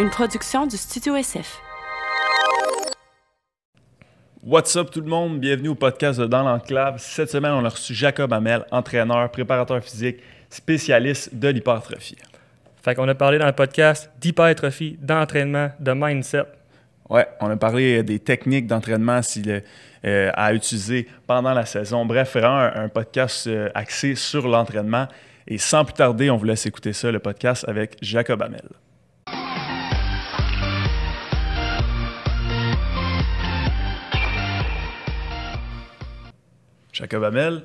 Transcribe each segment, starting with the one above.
une production du Studio SF. What's up tout le monde? Bienvenue au podcast de Dans l'Enclave. Cette semaine, on a reçu Jacob Hamel, entraîneur, préparateur physique, spécialiste de l'hypertrophie. Fait qu'on a parlé dans le podcast d'hypertrophie, d'entraînement, de mindset. Ouais, on a parlé des techniques d'entraînement euh, à utiliser pendant la saison. Bref, vraiment un, un podcast euh, axé sur l'entraînement. Et sans plus tarder, on vous laisse écouter ça, le podcast avec Jacob Hamel. Jacob Hamel,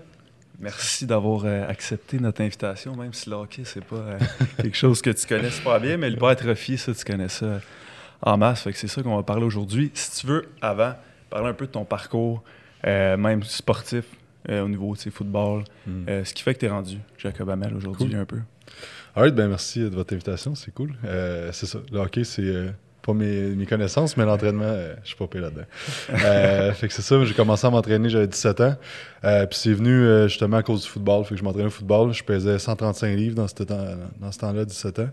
merci d'avoir euh, accepté notre invitation, même si le hockey, c'est pas euh, quelque chose que tu connais super bien, mais l'hypertrophie, ça, tu connais ça en masse. Fait que c'est ça qu'on va parler aujourd'hui. Si tu veux, avant, parler un peu de ton parcours, euh, même sportif, au niveau de football, ce qui fait que tu es rendu Jacob Hamel aujourd'hui un peu. Alright, ben merci de votre invitation, c'est cool. c'est ça, le hockey, c'est pas mes, connaissances, mais l'entraînement, euh, je suis pas payé là-dedans. Euh, fait que c'est ça, j'ai commencé à m'entraîner, j'avais 17 ans. Euh, puis c'est venu justement à cause du football. Fait que je m'entraînais au football. Je pesais 135 livres dans ce, temps, dans ce temps-là, 17 ans.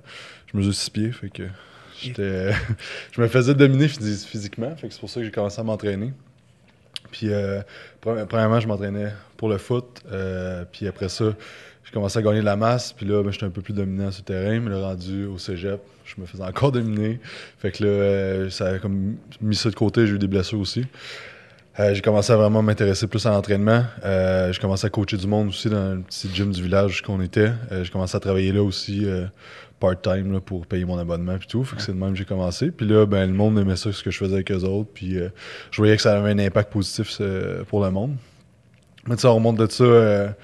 Je mesure 6 pieds, fait que je me faisais dominer physiquement. Fait que c'est pour ça que j'ai commencé à m'entraîner. Puis premièrement, je m'entraînais pour le foot. puis après ça, j'ai commencé à gagner de la masse, puis là, ben, j'étais un peu plus dominant sur le terrain, mais le rendu au cégep, je me faisais encore dominer. Fait que là, euh, ça a comme mis ça de côté, j'ai eu des blessures aussi. Euh, j'ai commencé à vraiment m'intéresser plus à l'entraînement. Euh, j'ai commencé à coacher du monde aussi dans le petit gym du village qu'on était. j'ai commencé à travailler là aussi part-time pour payer mon abonnement et tout. Fait que c'est de même que j'ai commencé. Puis là, ben, le monde aimait ça, ce que je faisais avec eux autres. Puis je voyais que ça avait un impact positif pour le monde. Mais tu on remonte de ça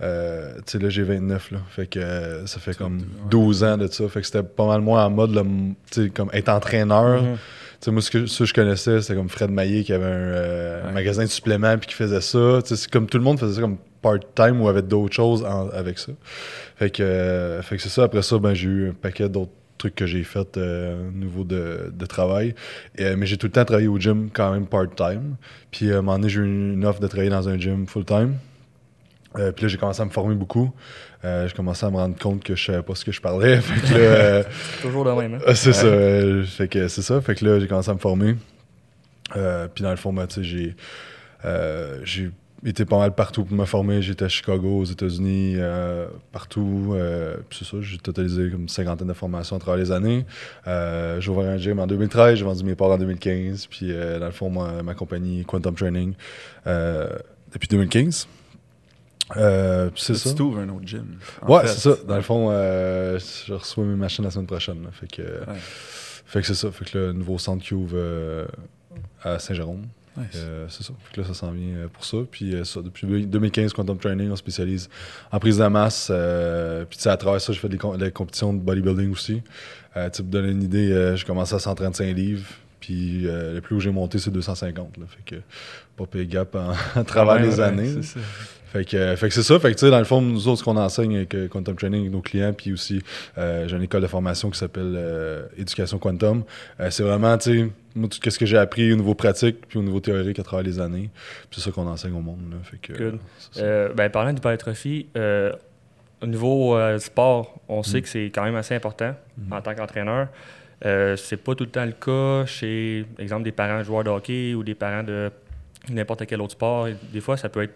euh, tu sais, là, j'ai 29, là. Fait que euh, ça fait comme 12 ans de ça. Fait que c'était pas mal moins en mode, tu sais, comme être entraîneur. Mm-hmm. Tu sais, moi, ce que, je connaissais, c'était comme Fred Maillet qui avait un, euh, magasin de suppléments puis qui faisait ça. Tu sais, c'est comme tout le monde faisait ça comme part-time ou avait d'autres choses avec ça. Fait que, fait que c'est ça. Après ça, ben, j'ai eu un paquet d'autres trucs que j'ai fait au niveau de, de travail. mais j'ai tout le temps travaillé au gym quand même part-time. Puis à un moment donné, j'ai eu une offre de travailler dans un gym full-time. Euh, puis là, j'ai commencé à me former beaucoup. Euh, j'ai commencé à me rendre compte que je savais pas ce que je parlais. fait que euh, toujours le même. Hein? C'est ça. fait que c'est ça. Fait que là, j'ai commencé à me former. puis dans le fond, ben, j'ai, j'ai été pas mal partout pour me former. J'étais à Chicago, aux États-Unis, partout. puis c'est ça, j'ai totalisé comme une cinquantaine de formations à travers les années. j'ai ouvert un gym en 2013, j'ai vendu mes parts en 2015. Puis dans le fond, ma, ma compagnie Quantum Training depuis 2015. Euh, c'est ça. Tu ouvres un autre gym. Ouais, c'est ça. Dans le fond, euh, je reçois mes machines la semaine prochaine. Fait que, fait que c'est ça. Fait que le nouveau centre qui ouvre euh, à Saint-Jérôme. c'est ça. Fait que là, ça s'en vient pour ça. Puis ça, depuis 2015, Quantum Training, on spécialise en prise de masse. puis à travers ça, je fais des, des, compétitions de bodybuilding aussi. pour donner une idée, j'ai commencé à 135 livres. Puis le plus haut j'ai monté, c'est 250. Là. Fait que pas pay gap en, travers les années. C'est ça. Fait que, fait que c'est ça. Fait que, tu sais, dans le fond, nous autres, ce qu'on enseigne avec euh, Quantum Training avec nos clients, puis aussi, euh, j'ai une école de formation qui s'appelle euh, Éducation Quantum. c'est vraiment, tu sais, moi, qu'est-ce que j'ai appris au niveau pratique, puis au niveau théorique à travers les années. c'est ça qu'on enseigne au monde. Là. Fait que, ben, parlant d'hypertrophie, au niveau sport, on sait mm. que c'est quand même assez important mm. en tant qu'entraîneur. c'est pas tout le temps le cas chez, exemple, des parents joueurs de hockey ou des parents de n'importe quel autre sport. Des fois, ça peut être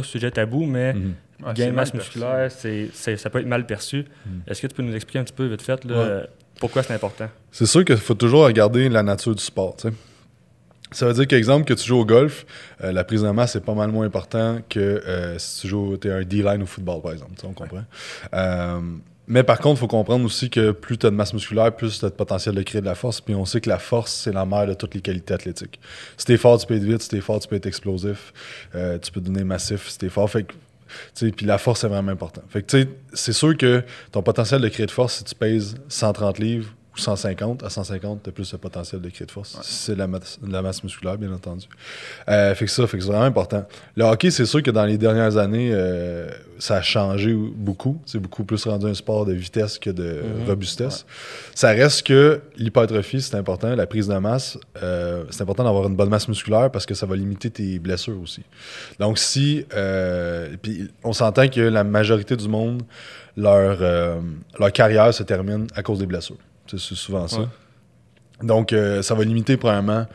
pas sujet tabou, mais mm gain de masse musculaire, c'est, ça peut être mal perçu. Mhm. Est-ce que tu peux nous expliquer un petit peu vite fait pourquoi c'est important? C'est sûr qu'il faut toujours regarder la nature du sport. Ça veut dire qu'exemple, que tu joues au golf, euh, la prise de masse est pas mal moins important que euh, si tu joues es un D-line au football, par exemple. On comprend. Euh, mais par contre, il faut comprendre aussi que plus tu as de masse musculaire, plus tu as de potentiel de créer de la force. Puis on sait que la force, c'est la mère de toutes les qualités athlétiques. Si t'es fort, tu peux être vite. Si t'es fort, tu peux être explosif. Euh, tu peux donner massif si t'es fort. Fait que, puis la force, c'est vraiment important. Fait que, c'est sûr que ton potentiel de créer de force, si tu pèses 130 livres 150 à 150, tu as plus de potentiel de créer de force. C'est la, la, masse musculaire, bien entendu. Euh, fait que ça, fait que c'est vraiment important. Le hockey, c'est sûr que dans les dernières années, euh, ça a changé beaucoup. C'est beaucoup plus rendu un sport de vitesse que de mhm. robustesse. Ça reste que l'hypertrophie, c'est important. La prise de masse, euh, c'est important d'avoir une bonne masse musculaire parce que ça va limiter tes blessures aussi. Donc, si. puis on s'entend que la majorité du monde, leur, leur carrière se termine à cause des blessures. C'est souvent ça. Donc, euh, ça va limiter, premièrement,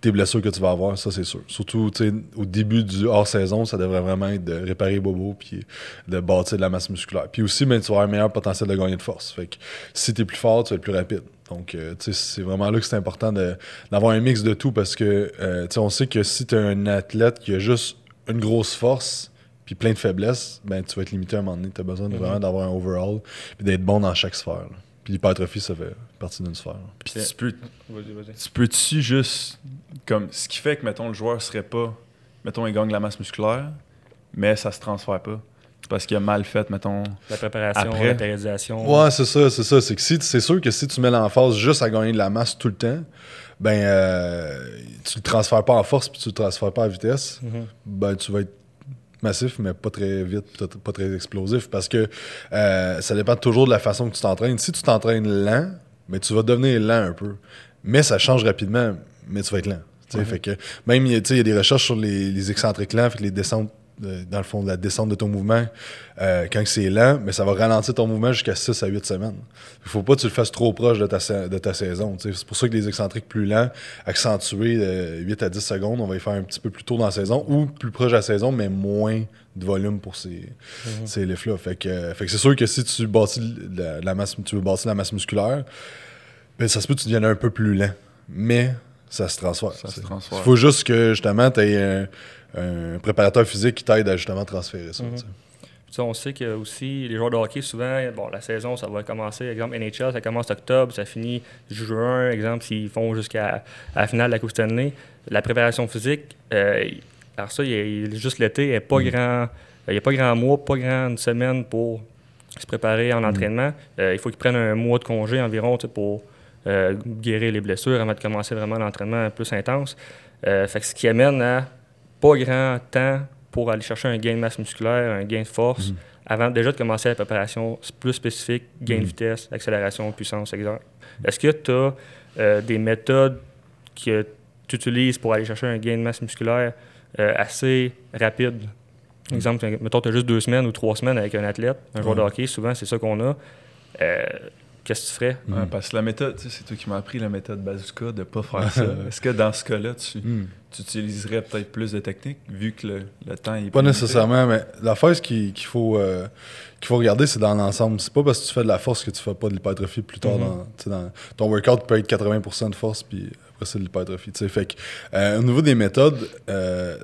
tes blessures que tu vas avoir, ça c'est sûr. Surtout au début du hors-saison, ça devrait vraiment être de réparer bobo puis de bâtir de la masse musculaire. Puis aussi, ben, tu vas avoir un meilleur potentiel de gagner de force. Fait que si tu es plus fort, tu vas être plus rapide. Donc, euh, c'est vraiment là que c'est important d'avoir un mix de tout parce que euh, on sait que si tu es un athlète qui a juste une grosse force puis plein de faiblesses, ben tu vas être limité à un moment donné. Tu as besoin de Mhm. vraiment d'avoir un overall puis d'être bon dans chaque sphère. là. Puis l'hypertrophie, ça fait partie d'une sphère. Puis tu peux, Vas-y, vas-y. tu peux-tu juste. Comme, ce qui fait que, mettons, le joueur serait pas. Mettons, il gagne la masse musculaire, mais ça se transfère pas. Parce qu'il a mal fait, mettons. La préparation, Après. la périodisation. Ouais, c'est ça, c'est ça. C'est que si c'est sûr que si tu mets l'emphase juste à gagner de la masse tout le temps, ben euh, tu le transfères pas en force puis tu le transfères pas en vitesse, Mhm. ben tu vas être massif mais pas très vite, pas très explosif parce que euh, ça dépend toujours de la façon que tu t'entraînes. Si tu t'entraînes lent, ben tu vas devenir lent un peu. Mais ça change rapidement, mais tu vas être lent. Ouais. Fait que même il y a- des recherches sur les, les excentriques lents, fait que les descentes dans le fond, la descente de ton mouvement, euh, quand c'est lent, mais ça va ralentir ton mouvement jusqu'à 6 à 8 semaines. Il faut pas que tu le fasses trop proche de ta, de ta saison. C'est pour ça que les excentriques plus lents, accentués de 8 à 10 secondes, on va les faire un petit peu plus tôt dans la saison ou plus proche de la saison, mais moins de volume pour ces, Mhm. ces lifts-là. Fait que, euh, fait que c'est sûr que si tu bâtis la, la masse, tu veux bâtir la masse musculaire, ben, ça se peut que tu deviennes un peu plus lent. Mais ça se transfère. Ça se Il faut juste que justement tu aies un, préparateur physique qui t'aide à justement transférer ça. Mhm. Puis ça, on sait que aussi les joueurs de hockey, souvent, bon, la saison, ça va commencer, exemple NHL, ça commence octobre, ça finit juin, exemple, s'ils font jusqu'à à la finale de la Coupe Stanley. La préparation physique, euh, alors ça, il y a- juste l'été, il n'y a pas Mm. grand. Il n'y a pas grand mois, pas grande semaine pour se préparer en entraînement. Euh, il faut qu'ils prennent un mois de congé environ pour euh, guérir les blessures avant de commencer vraiment l'entraînement plus intense. Euh, fait que ce qui amène à pas grand temps pour aller chercher un gain de masse musculaire, un gain de force, Mhm. avant déjà de commencer la préparation plus spécifique, gain de Mhm. vitesse, accélération, puissance, exemple. Est-ce que tu as des méthodes que tu utilises pour aller chercher un gain de masse musculaire euh, assez rapide? Exemple, mettons, tu as juste deux semaines ou trois semaines avec un athlète, un joueur de Ouais. hockey, souvent c'est ça qu'on a. Euh, Qu'est-ce que tu ferais? Ouais, Mhm. parce que la méthode, tu sais, c'est toi qui m'as appris la méthode bazooka de pas faire ça. Est-ce que dans ce cas-là, tu, tu utiliserais peut-être plus de techniques vu que le, le temps est Pas nécessairement, mais la phase qu'il qu'il faut, euh, qu'il faut regarder, c'est dans l'ensemble. C'est pas parce que tu fais de la force que tu fais pas de l'hypertrophie plus tard. Mhm. dans, tu sais, dans- ton workout peut être 80% de force, puis après c'est de l'hypertrophie. tu sais. Fait que, euh, au niveau des méthodes, euh,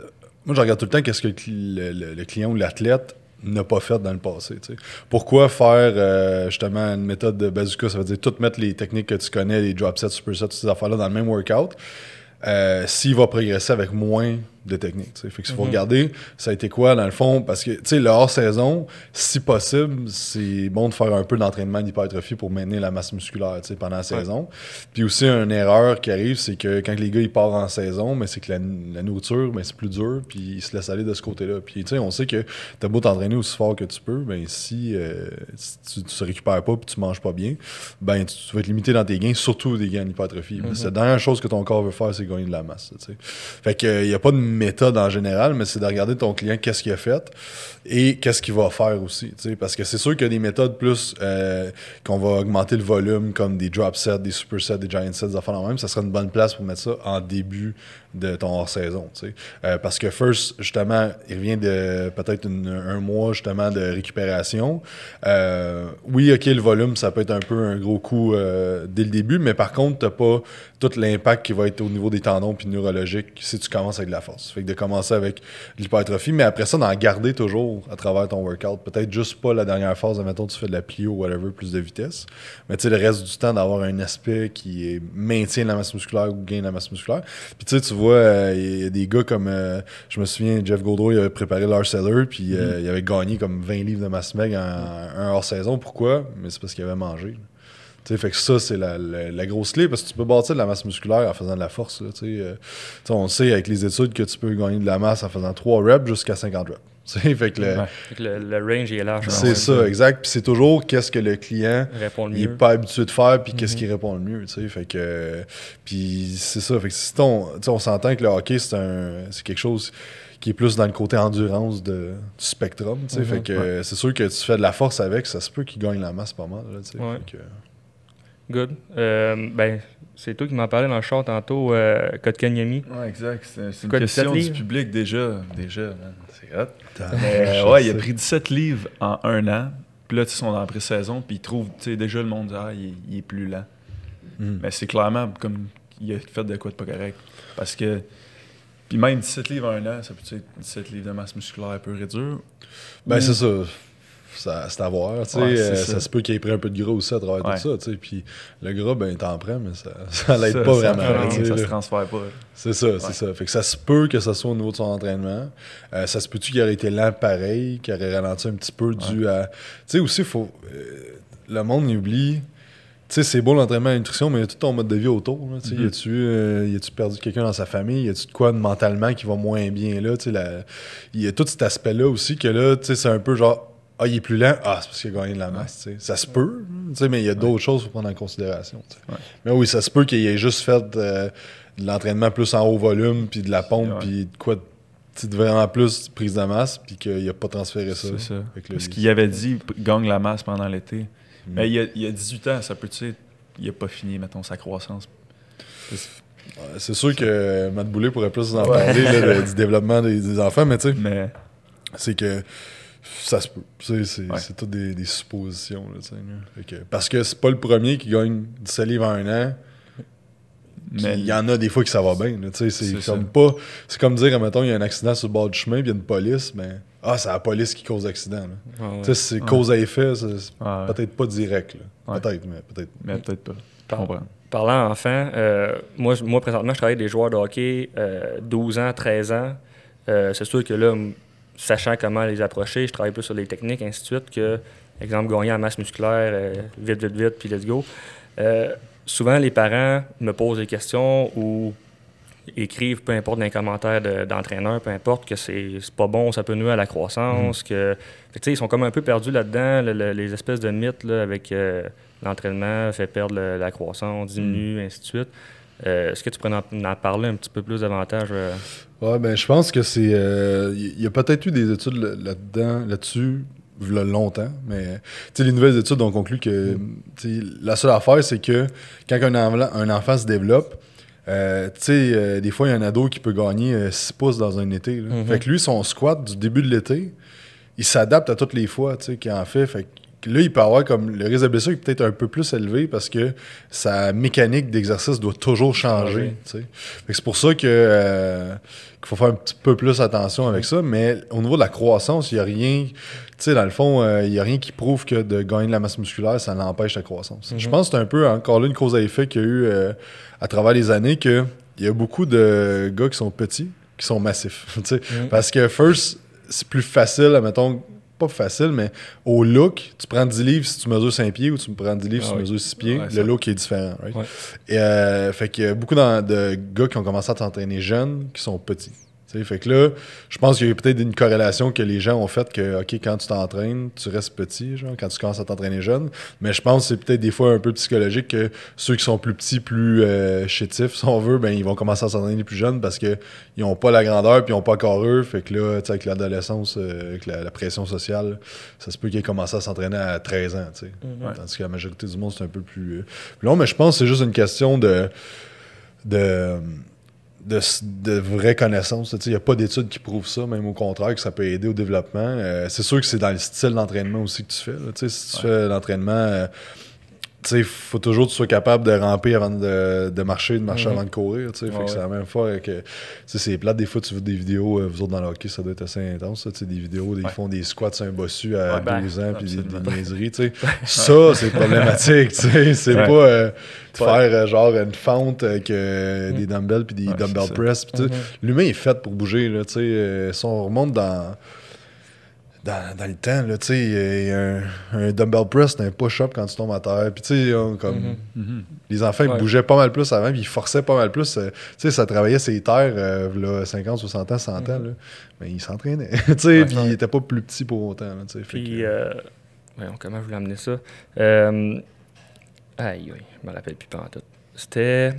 moi je regarde tout le temps qu'est-ce que le- le client ou l'athlète n'a pas fait dans le passé. Pourquoi faire euh, justement une méthode de bazooka? Ça veut dire tout mettre les techniques que tu connais, les drop sets, super sets, toutes ces affaires-là dans le même workout. euh, S'il va progresser avec moins de techniques. tu sais. Fait que s'il faut Mhm. regarder, ça a été quoi dans le fond? Parce que tu sais, le hors-saison, si possible, c'est bon de faire un peu d'entraînement d'hypertrophie pour maintenir la masse musculaire tu sais, pendant la saison. Puis aussi, une erreur qui arrive, c'est que quand les gars ils partent en saison, mais c'est que la, la nourriture, ben, c'est plus dur, puis ils se laissent aller de ce côté-là. Puis tu sais, on sait que t'as beau t'entraîner aussi fort que tu peux, ben si, euh, si tu, te récupères pas puis tu manges pas bien, ben tu, tu vas être limité dans tes gains, surtout des gains en hypertrophie. C'est la dernière chose que ton corps veut faire, c'est gagner de la masse. tu sais. Fait que il n'y a pas de méthode en général, mais c'est de regarder ton client qu'est-ce qu'il a fait et qu'est-ce qu'il va faire aussi. tu. Parce que c'est sûr qu'il y a des méthodes plus euh, qu'on va augmenter le volume, comme des drop sets, des super sets, des giant sets, des affaires même. Ça serait une bonne place pour mettre ça en début de ton hors-saison. tu sais. Euh, parce que first, justement, il revient de peut-être un mois justement de récupération. Euh, oui, ok, le volume, ça peut être un peu un gros coup euh, dès le début, mais par contre, t'as pas tout l'impact qui va être au niveau des tendons puis neurologiques si tu commences avec de la force. Fait que de commencer avec de l'hypertrophie, mais après ça, d'en garder toujours à travers ton workout. Peut-être juste pas la dernière phase, mettons, tu fais de la plio ou whatever, plus de vitesse. Mais tu sais, le reste du temps, d'avoir un aspect qui est maintient la masse musculaire ou gagne la masse musculaire. Puis tu sais, tu vois, euh, il y a des gars comme, euh, je me souviens, Jeff Gaudreau, il avait préparé Lars Seller, puis euh, il avait gagné comme 20 livres de masse meg en, un hors-saison. Pourquoi? Mais c'est parce qu'il avait mangé. Fait que ça, c'est la, la- la grosse clé parce que tu peux bâtir de la masse musculaire en faisant de la force. là. Euh, on sait avec les études que tu peux gagner de la masse en faisant 3 reps jusqu'à 50 reps. Fait que le- Ouais. Le, le range il est large. c'est Ouais. ça, exact. Puis c'est toujours qu'est-ce que le client Répond le il est mieux. pas habitué de faire puis qu'est-ce Mhm. qui répond le mieux fait que puis c'est ça fait que si ton on s'entend que le hockey c'est un c'est quelque chose qui est plus dans le côté endurance de, du spectrum Mhm. fait que c'est sûr que tu fais de la force avec ça se peut qu'il gagne la masse pas mal là. Fait que- Good. Euh, ben, c'est toi qui m'en parlais dans le char tantôt, euh, Kotkaniemi. Ouais, exact. C'est une question 17 du public déjà. Déjà. C'est hot. Je ouais, il a pris 17 livres en un an. Puis là, ils sont dans la pré-saison. Puis il trouve, tu sais, déjà le monde dit, ah, il, est- il est plus lent. Mm. Mais c'est clairement comme il a fait de quoi de pas correct. Parce que. Puis même 17 livres en un an, ça peut être 17 livres de masse musculaire pur et dur. Ben, Ou- c'est ça. C'est à voir, tu sais. Ouais, euh, ça. ça. se peut qu'il ait pris un peu de gras aussi à travers Ouais. tout ça, tu sais. Puis le gras, ben, t'en prends, mais ça, ça l'aide pas vraiment. rien, ça se transfère pas. C'est ça, Ouais. c'est ça. Fait que ça se peut que ça soit au niveau de son entraînement. Euh, ça se peut-tu qu'il aurait été lent pareil, qu'il aurait ralenti un petit peu dû à. Tu sais, aussi, faut. euh, le monde oublie. Tu sais, c'est beau l'entraînement à la nutrition, mais il y a tout ton mode de vie autour. sais. Mhm. Y a-tu euh, y a-tu perdu quelqu'un dans sa famille? Y a-tu de quoi mentalement qui va moins bien là? La- Il y a tout cet aspect-là aussi que là, tu sais, c'est un peu genre. Ah, il est plus lent. Ah, c'est parce qu'il a gagné de la masse. tu sais. Ça se peut, sais, mais il y a d'autres choses faut prendre en considération. Ouais. Mais oui, ça se peut qu'il ait juste fait euh, de l'entraînement plus en haut volume, puis de la pompe, Ouais. puis de quoi, de- vraiment plus prise de masse, puis qu'il n'a pas transféré ça. C'est ça. Il- qu'il avait dit, gagne la masse pendant l'été. Mm. Mais il y, a, il y a 18 ans, ça peut, tu sais, il a pas fini, mettons, sa croissance. Ouais, C'est sûr que Matt Boulet pourrait plus en Ouais. parler là, du développement des, des enfants, mais tu sais, Mais c'est que ça se peut. C'est Ouais. c'est toutes des, des suppositions. Là, que- parce que c'est pas le premier qui gagne 17 livres en un an. Mais il y en a des fois que ça va bien. là, tu sais, C'est C'est comme ça. pas. C'est comme dire, mettons, il y a un accident sur le bord du chemin, puis il y a une police, mais. Ah, c'est la police qui cause l'accident. Ah ouais. Tu sais, c'est Ouais. cause à effet, c'est c'est Ouais. peut-être pas direct. là. Ouais. Peut-être, mais peut-être. Mais peut-être pas. Par-. Parlant enfant, euh, moi, moi, présentement, je travaille avec des joueurs de hockey euh, 12 ans, 13 ans. Euh, c'est sûr que là, sachant comment les approcher, je travaille plus sur les techniques, ainsi de suite, que, exemple, gagner en masse musculaire, euh, vite, vite, vite, puis let's go. Euh, souvent, les parents me posent des questions ou écrivent, peu importe, dans les commentaires de- d'entraîneurs, peu importe, que c'est pas bon, ça peut nuire à la croissance. Fait que, tu sais, ils sont comme un peu perdus là-dedans, le- le- les espèces de mythes là, avec euh, l'entraînement fait perdre le- la croissance, diminue, ainsi de suite. Euh, Est-ce que tu pourrais en, en parler un petit peu plus davantage? euh? Ouais, ben, je pense que c'est. euh, Il y a peut-être eu des études là- là-dedans, là-dessus, v'là longtemps, mais les nouvelles études ont conclu que sais, la seule affaire, c'est que quand un, enfant se développe, euh, tu sais, euh, des fois, il y a un ado qui peut gagner 6 pouces dans un été. là. Mhm. Fait que lui, son squat du début de l'été, il s'adapte à toutes les fois tu sais, qu'il en fait. Fait que là, il peut avoir comme le risque de blessure est peut-être un peu plus élevé parce que sa mécanique d'exercice doit toujours changer. C'est pour ça que, euh, qu'il faut faire un petit peu plus attention avec ça. Mais au niveau de la croissance, il n'y a rien. Tu sais, dans le fond, euh, il n'y a rien qui prouve que de gagner de la masse musculaire, ça l'empêche la croissance. Je pense que c'est un peu encore là une cause à effet qu'il y a eu euh, à travers les années que il y a beaucoup de gars qui sont petits, qui sont massifs. Mhm. Parce que first, c'est plus facile, mettons, pas facile, mais au look, tu prends 10 livres si tu mesures 5 pieds ou tu me prends 10 livres Ah si tu oui. mesures 6 pieds. Ouais, le look est différent. right? Ouais. Et, euh, fait qu'il y a beaucoup de gars qui ont commencé à t'entraîner jeunes qui sont petits. Fait que là, je pense qu'il y a peut-être une corrélation que les gens ont faite que, OK, quand tu t'entraînes, tu restes petit, genre, quand tu commences à t'entraîner jeune. Mais je pense que c'est peut-être des fois un peu psychologique que ceux qui sont plus petits, plus euh, chétifs, si on veut, ben, ils vont commencer à s'entraîner plus jeunes parce qu'ils n'ont pas la grandeur puis ils n'ont pas encore eux. Fait que là, tu sais, avec l'adolescence, euh, avec la, la pression sociale, ça se peut qu'ils aient commencé à s'entraîner à 13 ans. tu sais. Mhm. Tandis que la majorité du monde, c'est un peu plus, euh, plus long. Mais je pense que c'est juste une question de, de, de, de vraie connaissance. Tu sais, Il n'y a pas d'études qui prouvent ça, même au contraire, que ça peut aider au développement. Euh, c'est sûr que c'est dans le style d'entraînement aussi que tu fais. là. Si tu fais l'entraînement, euh, il faut toujours que tu sois capable de ramper avant de, de marcher, de marcher Mhm. avant de courir. tu sais. Fait que c'est la même fois que tu sais, c'est plate. Des fois, tu vois des vidéos, euh, vous autres dans le hockey, ça doit être assez intense. tu sais, des vidéos, ils Ouais. font des squats sur un bossu à Ouais, ben, 12 ans, puis des, des niaiseries. tu sais. Ça, c'est problématique. tu sais. C'est pas euh, de faire euh, genre une fente avec euh, des dumbbells puis des dumbbell press. tu sais, Mhm. L'humain est fait pour bouger. Là, tu sais. Si on remonte dans, dans, dans le temps, là, tu sais, euh, un, un dumbbell press, c'est un push-up quand tu tombes à terre. Puis, tu sais, on- comme, Mhm. Mhm. les enfants ils Ouais. bougeaient pas mal plus avant, puis ils forçaient pas mal plus. euh, tu sais, ça travaillait ses terres, euh, là, 50, 60 ans, 100 ans. Là. Mais ils s'entraînaient. tu sais, Ouais. puis ils étaient pas plus petits pour autant. Là, tu sais. Fait Puis, que- euh, voyons, comment je voulais amener ça? Euh, aïe, aïe, je me rappelle plus pas en tout. C'était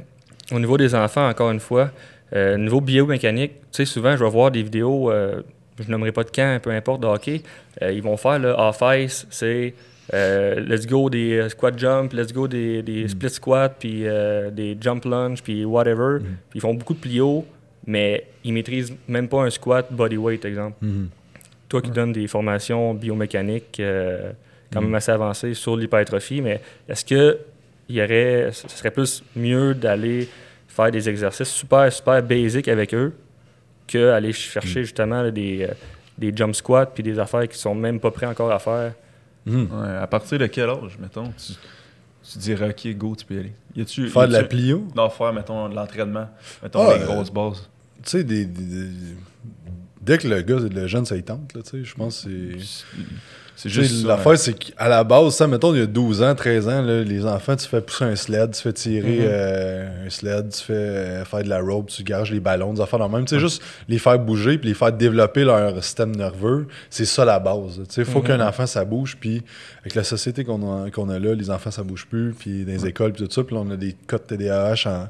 au niveau des enfants, encore une fois. Euh, niveau biomécanique, tu sais, souvent, je vais voir des vidéos, euh, je nommerai pas de camp, peu importe, de hockey. euh, ils vont faire le off-ice, c'est euh, let's go des euh, squat jump, let's go des, des split squats, puis euh, des jump lunge, puis whatever. Puis ils font beaucoup de plio, mais ils maîtrisent même pas un squat body weight, exemple. Mhm. Toi qui donnes des formations biomécaniques quand Mm. même assez avancées sur l'hypertrophie, mais est-ce que il y aurait, ce serait plus mieux d'aller faire des exercices super, super basiques avec eux qu'aller chercher Mm. justement là, des, euh, des jump squats puis des affaires qui sont même pas prêts encore à faire? Ouais, à partir de quel âge, mettons, tu, tu dirais, OK, go, tu peux y aller? Y Faire de y la a-tu- plio? Non, faire, mettons, de l'entraînement. Mettons, Ah, les euh, grosses bases. Tu sais, des, des- des- dès que le gars, le jeune, ça y tente, là, tu sais, je pense que c'est. C'est juste ça, L'affaire, c'est qu'à la base, ça, mettons, il y a 12 ans, 13 ans, là, les enfants, tu fais pousser un sled, tu fais tirer Mhm. euh, un sled, tu fais euh, faire de la rope, tu gages les ballons, des affaires dans le même. Tu sais, juste les faire bouger puis les faire développer leur système nerveux, c'est ça la base. Tu sais, il faut Mhm. qu'un enfant, ça bouge, puis avec la société qu'on a, a là, les enfants, ça bouge plus, puis dans les écoles, puis tout ça, puis là, on a des cas de TDAH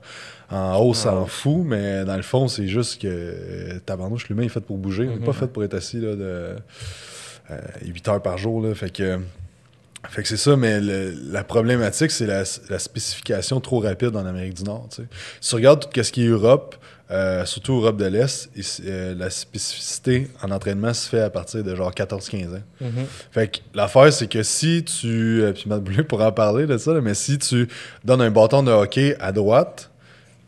en, en hausse, Ah en ouais. fou, mais dans le fond, c'est juste que euh, tabarnouche, l'humain est fait pour bouger, on n'est Mhm. pas fait pour être assis là, de 8 heures par jour. Là, fait que, fait que c'est ça, mais le- la problématique, c'est la, la spécification trop rapide en Amérique du Nord. Si tu regardes tout ce qui est Europe, euh, surtout Europe de l'Est, euh, la spécificité en entraînement se fait à partir de genre 14-15 ans. Fait que l'affaire, c'est que si tu. euh, Puis Matt Boulay pourra en parler de ça, là, mais si tu donnes un bâton de hockey à droite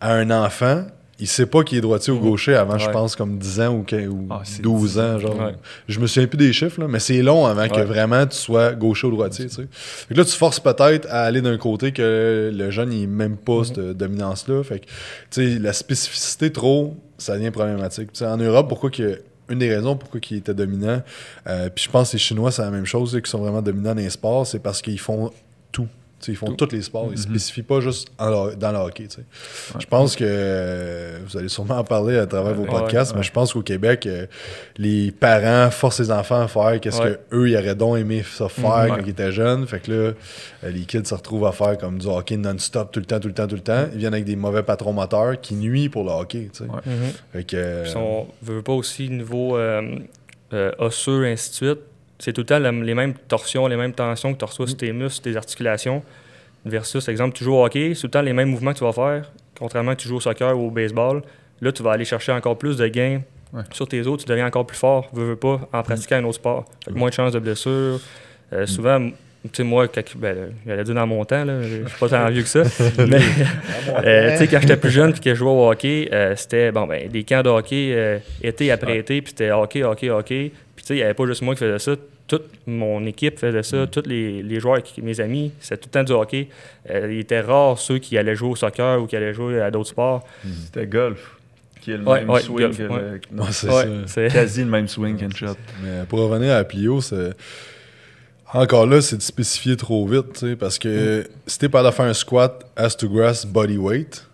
à un enfant, il sait pas qu'il est droitier ou gaucher avant, je pense, comme 10 ans ou, que- ou Ah, c'est 12 10 ans. Genre. Ouais. Je me souviens plus des chiffres, là, mais c'est long avant que vraiment tu sois gaucher ou droitier. tu sais. Fait que là, tu forces peut-être à aller d'un côté que le jeune, il n'est même pas cette dominance-là. Fait que, tu sais, la spécificité trop, ça devient problématique. Tu sais, en Europe, pourquoi que une des raisons pourquoi il était dominant, euh, puis je pense que les Chinois, c'est la même chose, qui sont vraiment dominants dans les sports, c'est parce qu'ils font tout. Ils font tous les sports. Ils ne spécifient pas juste dans le hockey. Je pense que euh, vous allez sûrement en parler à travers vos podcasts, ouais. mais je pense qu'au Québec, euh, les parents forcent les enfants à faire qu'est-ce Ouais. que eux ils auraient donc aimé ça faire Mhm. quand ils étaient jeunes. Fait que là, euh, les kids se retrouvent à faire comme du hockey non-stop tout le temps, tout le temps, tout le temps. Ils viennent avec des mauvais patrons moteurs qui nuisent pour le hockey. sais. Ouais. Fait que, euh, Puis on veut pas aussi niveau euh, euh, osseux, ainsi de suite. C'est tout le temps la- les mêmes torsions, les mêmes tensions que tu reçois sur tes muscles, tes articulations. Versus, exemple, tu joues au hockey, c'est tout le temps les mêmes mouvements que tu vas faire. Contrairement à que tu joues au soccer ou au baseball, là, tu vas aller chercher encore plus de gains Ouais. sur tes os. Tu deviens encore plus fort, veux, veux pas, en pratiquant un autre sport. Fait que moins de chances de blessures. Euh, Souvent, tu sais, moi, quand, ben, j'allais dire dans mon temps, là, je suis pas tant vieux que ça, mais euh, tu sais, quand j'étais plus jeune puis que je jouais au hockey, euh, c'était bon, ben, des camps de hockey euh, été après Ouais. été, puis c'était hockey, hockey, hockey. Puis tu sais, il n'y avait pas juste moi qui faisais ça. Toute mon équipe faisait ça. Tous les, les joueurs, qui- mes amis, c'était tout le temps du hockey. Euh, il était rare ceux qui allaient jouer au soccer ou qui allaient jouer à d'autres sports. C'était golf. Qui est le Ouais, même ouais, swing golf, que ouais, c'est Quasi le même swing qu'un shot. Mais pour revenir à plio, c'est. Encore là, c'est de spécifier trop vite, parce que si t'es pas de faire un squat ass to grass body weight,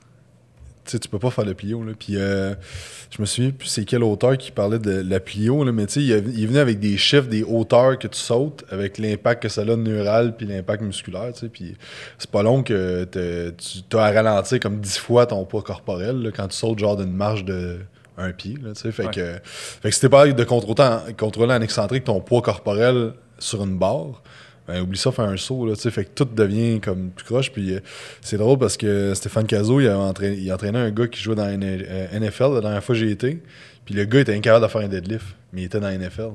tu peux pas faire le plio, là. Puis euh, je me souviens plus c'est quel auteur qui parlait de la plio, là, mais tu sais, il, il venait avec des chiffres, des hauteurs que tu sautes, avec l'impact que ça a neural, puis l'impact musculaire, tu sais, puis c'est pas long que tu as à ralentir comme 10 fois ton poids corporel, là, quand tu sautes genre d'une marge de un pied, tu sais, fait Ouais. que... Fait que si t'es pas de contrôler en, contrôler en excentrique ton poids corporel sur une barre, ben oublie ça, faire un saut, là, tu sais, fait que tout devient comme plus croche. Puis euh, c'est drôle parce que Stéphane Cazot, il, a entraîné, il entraînait un gars qui jouait dans la euh, NFL la dernière fois que j'ai été. Puis le gars était incapable de faire un deadlift, mais il était dans la NFL.